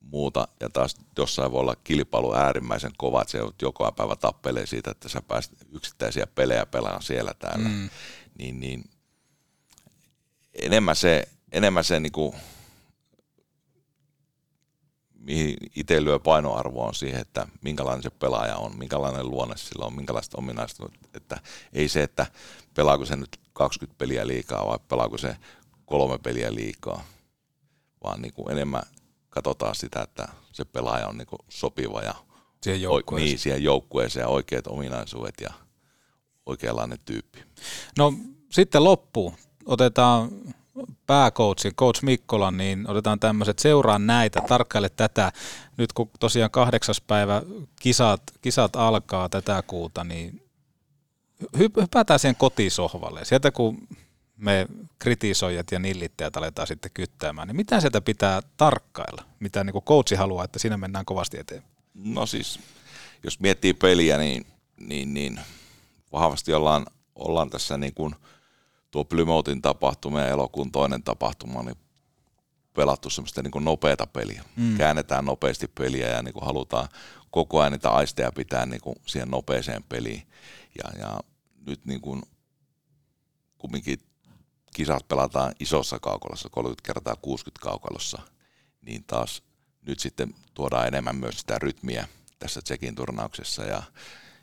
muuta, ja taas jossain voi olla kilpailu äärimmäisen kova, että se joka päivä tappelee siitä, että sä pääset yksittäisiä pelejä pelaamaan siellä täällä, mm. niin, niin enemmän se, enemmän se niin kuin mihin itse lyö painoarvoa on siihen, että minkälainen se pelaaja on, minkälainen luonne sillä on, minkälaiset ominaisuudet, että ei se, että pelaako se nyt 20 peliä liikaa vai pelaako se kolme peliä liikaa, vaan niin kuin enemmän katsotaan sitä, että se pelaaja on niin kuin sopiva ja siihen joukkueeseen. niin, siihen joukkueeseen ja oikeat ominaisuudet ja oikeanlainen tyyppi. No sitten loppu. Otetaan pääkoutsi, coach Mikkola, niin otetaan tämmöiset, seuraa näitä, tarkkaile tätä. Nyt kun tosiaan kahdeksas päivä kisat, kisat alkaa tätä kuuta, niin hypätään siihen kotisohvalle. Sieltä kun me kritisoijat ja nillittäjät aletaan sitten kyttäämään, niin mitä sieltä pitää tarkkailla? Mitä niin coachi haluaa, että siinä mennään kovasti eteen? No siis, jos miettii peliä, niin, niin, niin vahvasti ollaan, ollaan tässä niin kuin – tuo Plymoutin tapahtuma ja elokuun toinen tapahtuma, niin pelattu semmoista niin nopeata peliä. Mm. Käännetään nopeasti peliä ja niin kuin halutaan koko ajan niitä aisteja pitää niin kuin siihen nopeeseen peliin. Ja, ja nyt niin kuin, kumminkin kisat pelataan isossa kaukalossa, 30 kertaa 60 kaukalossa, niin taas nyt sitten tuodaan enemmän myös sitä rytmiä tässä Tsekin turnauksessa ja,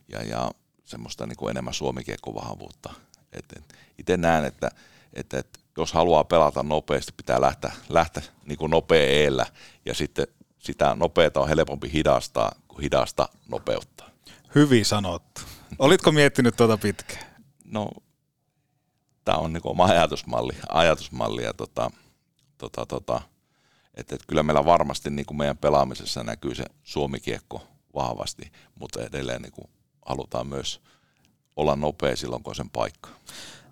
ja, ja semmoista niin kuin enemmän suomikiekkovahvuutta. Et, et, itse näen, että, että, että jos haluaa pelata nopeasti, pitää lähteä, lähteä niin kuin nopea eellä ja sitten sitä nopeata on helpompi hidastaa kuin hidasta nopeuttaa. Hyvin sanottu. Olitko miettinyt tuota pitkään? No, tämä on niin oma ajatusmalli, ajatusmalli ja tota, tota, tota, että, että kyllä meillä varmasti niin kuin meidän pelaamisessa näkyy se suomikiekko vahvasti, mutta edelleen niin kuin halutaan myös olla nopea silloin, kun sen paikka.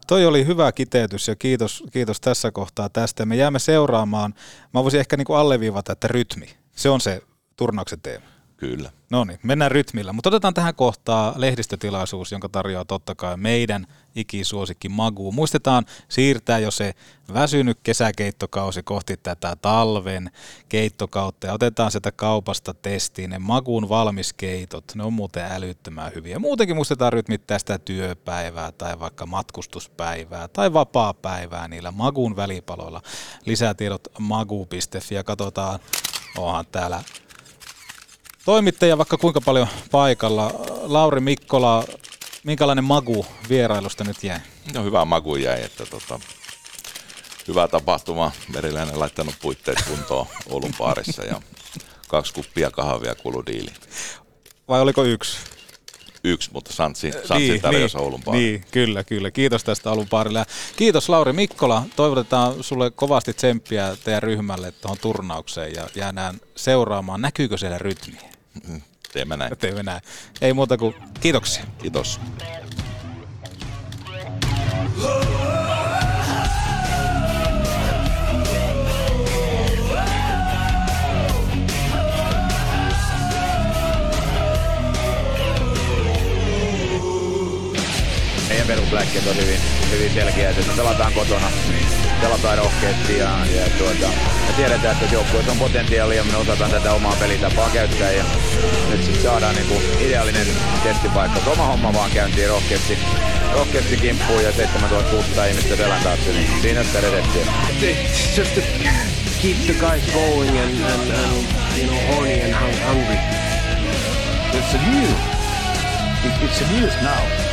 Toi oli hyvä kiteytys ja kiitos, kiitos tässä kohtaa tästä. Me jäämme seuraamaan. Mä voisin ehkä niin kuin alleviivata, että rytmi. Se on se turnauksen teema. Kyllä. No niin, mennään rytmillä. Mutta otetaan tähän kohtaa lehdistötilaisuus, jonka tarjoaa totta kai meidän ikisuosikki Magu. Muistetaan siirtää jo se väsynyt kesäkeittokausi kohti tätä talven keittokautta ja otetaan sitä kaupasta testiin ne Maguun valmiskeitot. Ne on muuten älyttömän hyviä. Muutenkin muistetaan rytmittää sitä työpäivää tai vaikka matkustuspäivää tai vapaa-päivää niillä Maguun välipaloilla. Lisätiedot magu.fi ja katsotaan, onhan täällä toimittaja vaikka kuinka paljon paikalla. Lauri Mikkola, minkälainen magu vierailusta nyt jäi? No hyvä magu jäi, että tota, hyvä tapahtuma. Meriläinen laittanut puitteet kuntoon Oulun baarissa ja kaksi kuppia kahvia kulu diili. Vai oliko yksi? Yksi, mutta Santsi, Santsi niin, tarjosi niin, Oulun baari. Niin, kyllä, kyllä. Kiitos tästä Oulun baarille. Kiitos Lauri Mikkola. Toivotetaan sulle kovasti tsemppiä teidän ryhmälle tuohon turnaukseen ja jäädään seuraamaan. Näkyykö siellä rytmiä? Teemme näin. Teemme näin. Ei muuta kuin kiitoksia. Kiitos. Meidän perusläkkeet on hyvin, hyvin selkeä, että me pelataan kotona, pelataan rohkeasti ja, ja tuota, me tiedetään, että joukkueessa on potentiaalia ja me osataan tätä omaa pelitapaa käyttää ja nyt sitten saadaan niinku ideaalinen testipaikka. Oma homma vaan käyntiin rohkeasti, rohkeasti kimppuun ja 7600 ihmistä selän taakse, niin siinä sitä reseptiä. It's just to keep the guys going and, and, and you know, horny and hung- hungry. It's a news. It, it's a news now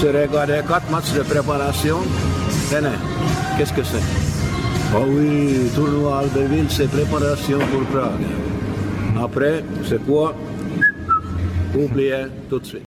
J'ai regardé quatre matchs de préparation. René, qu'est-ce que c'est Oh oui, tournoi Albertville, c'est préparation pour Prague. Après, c'est quoi Oubliez tout de suite.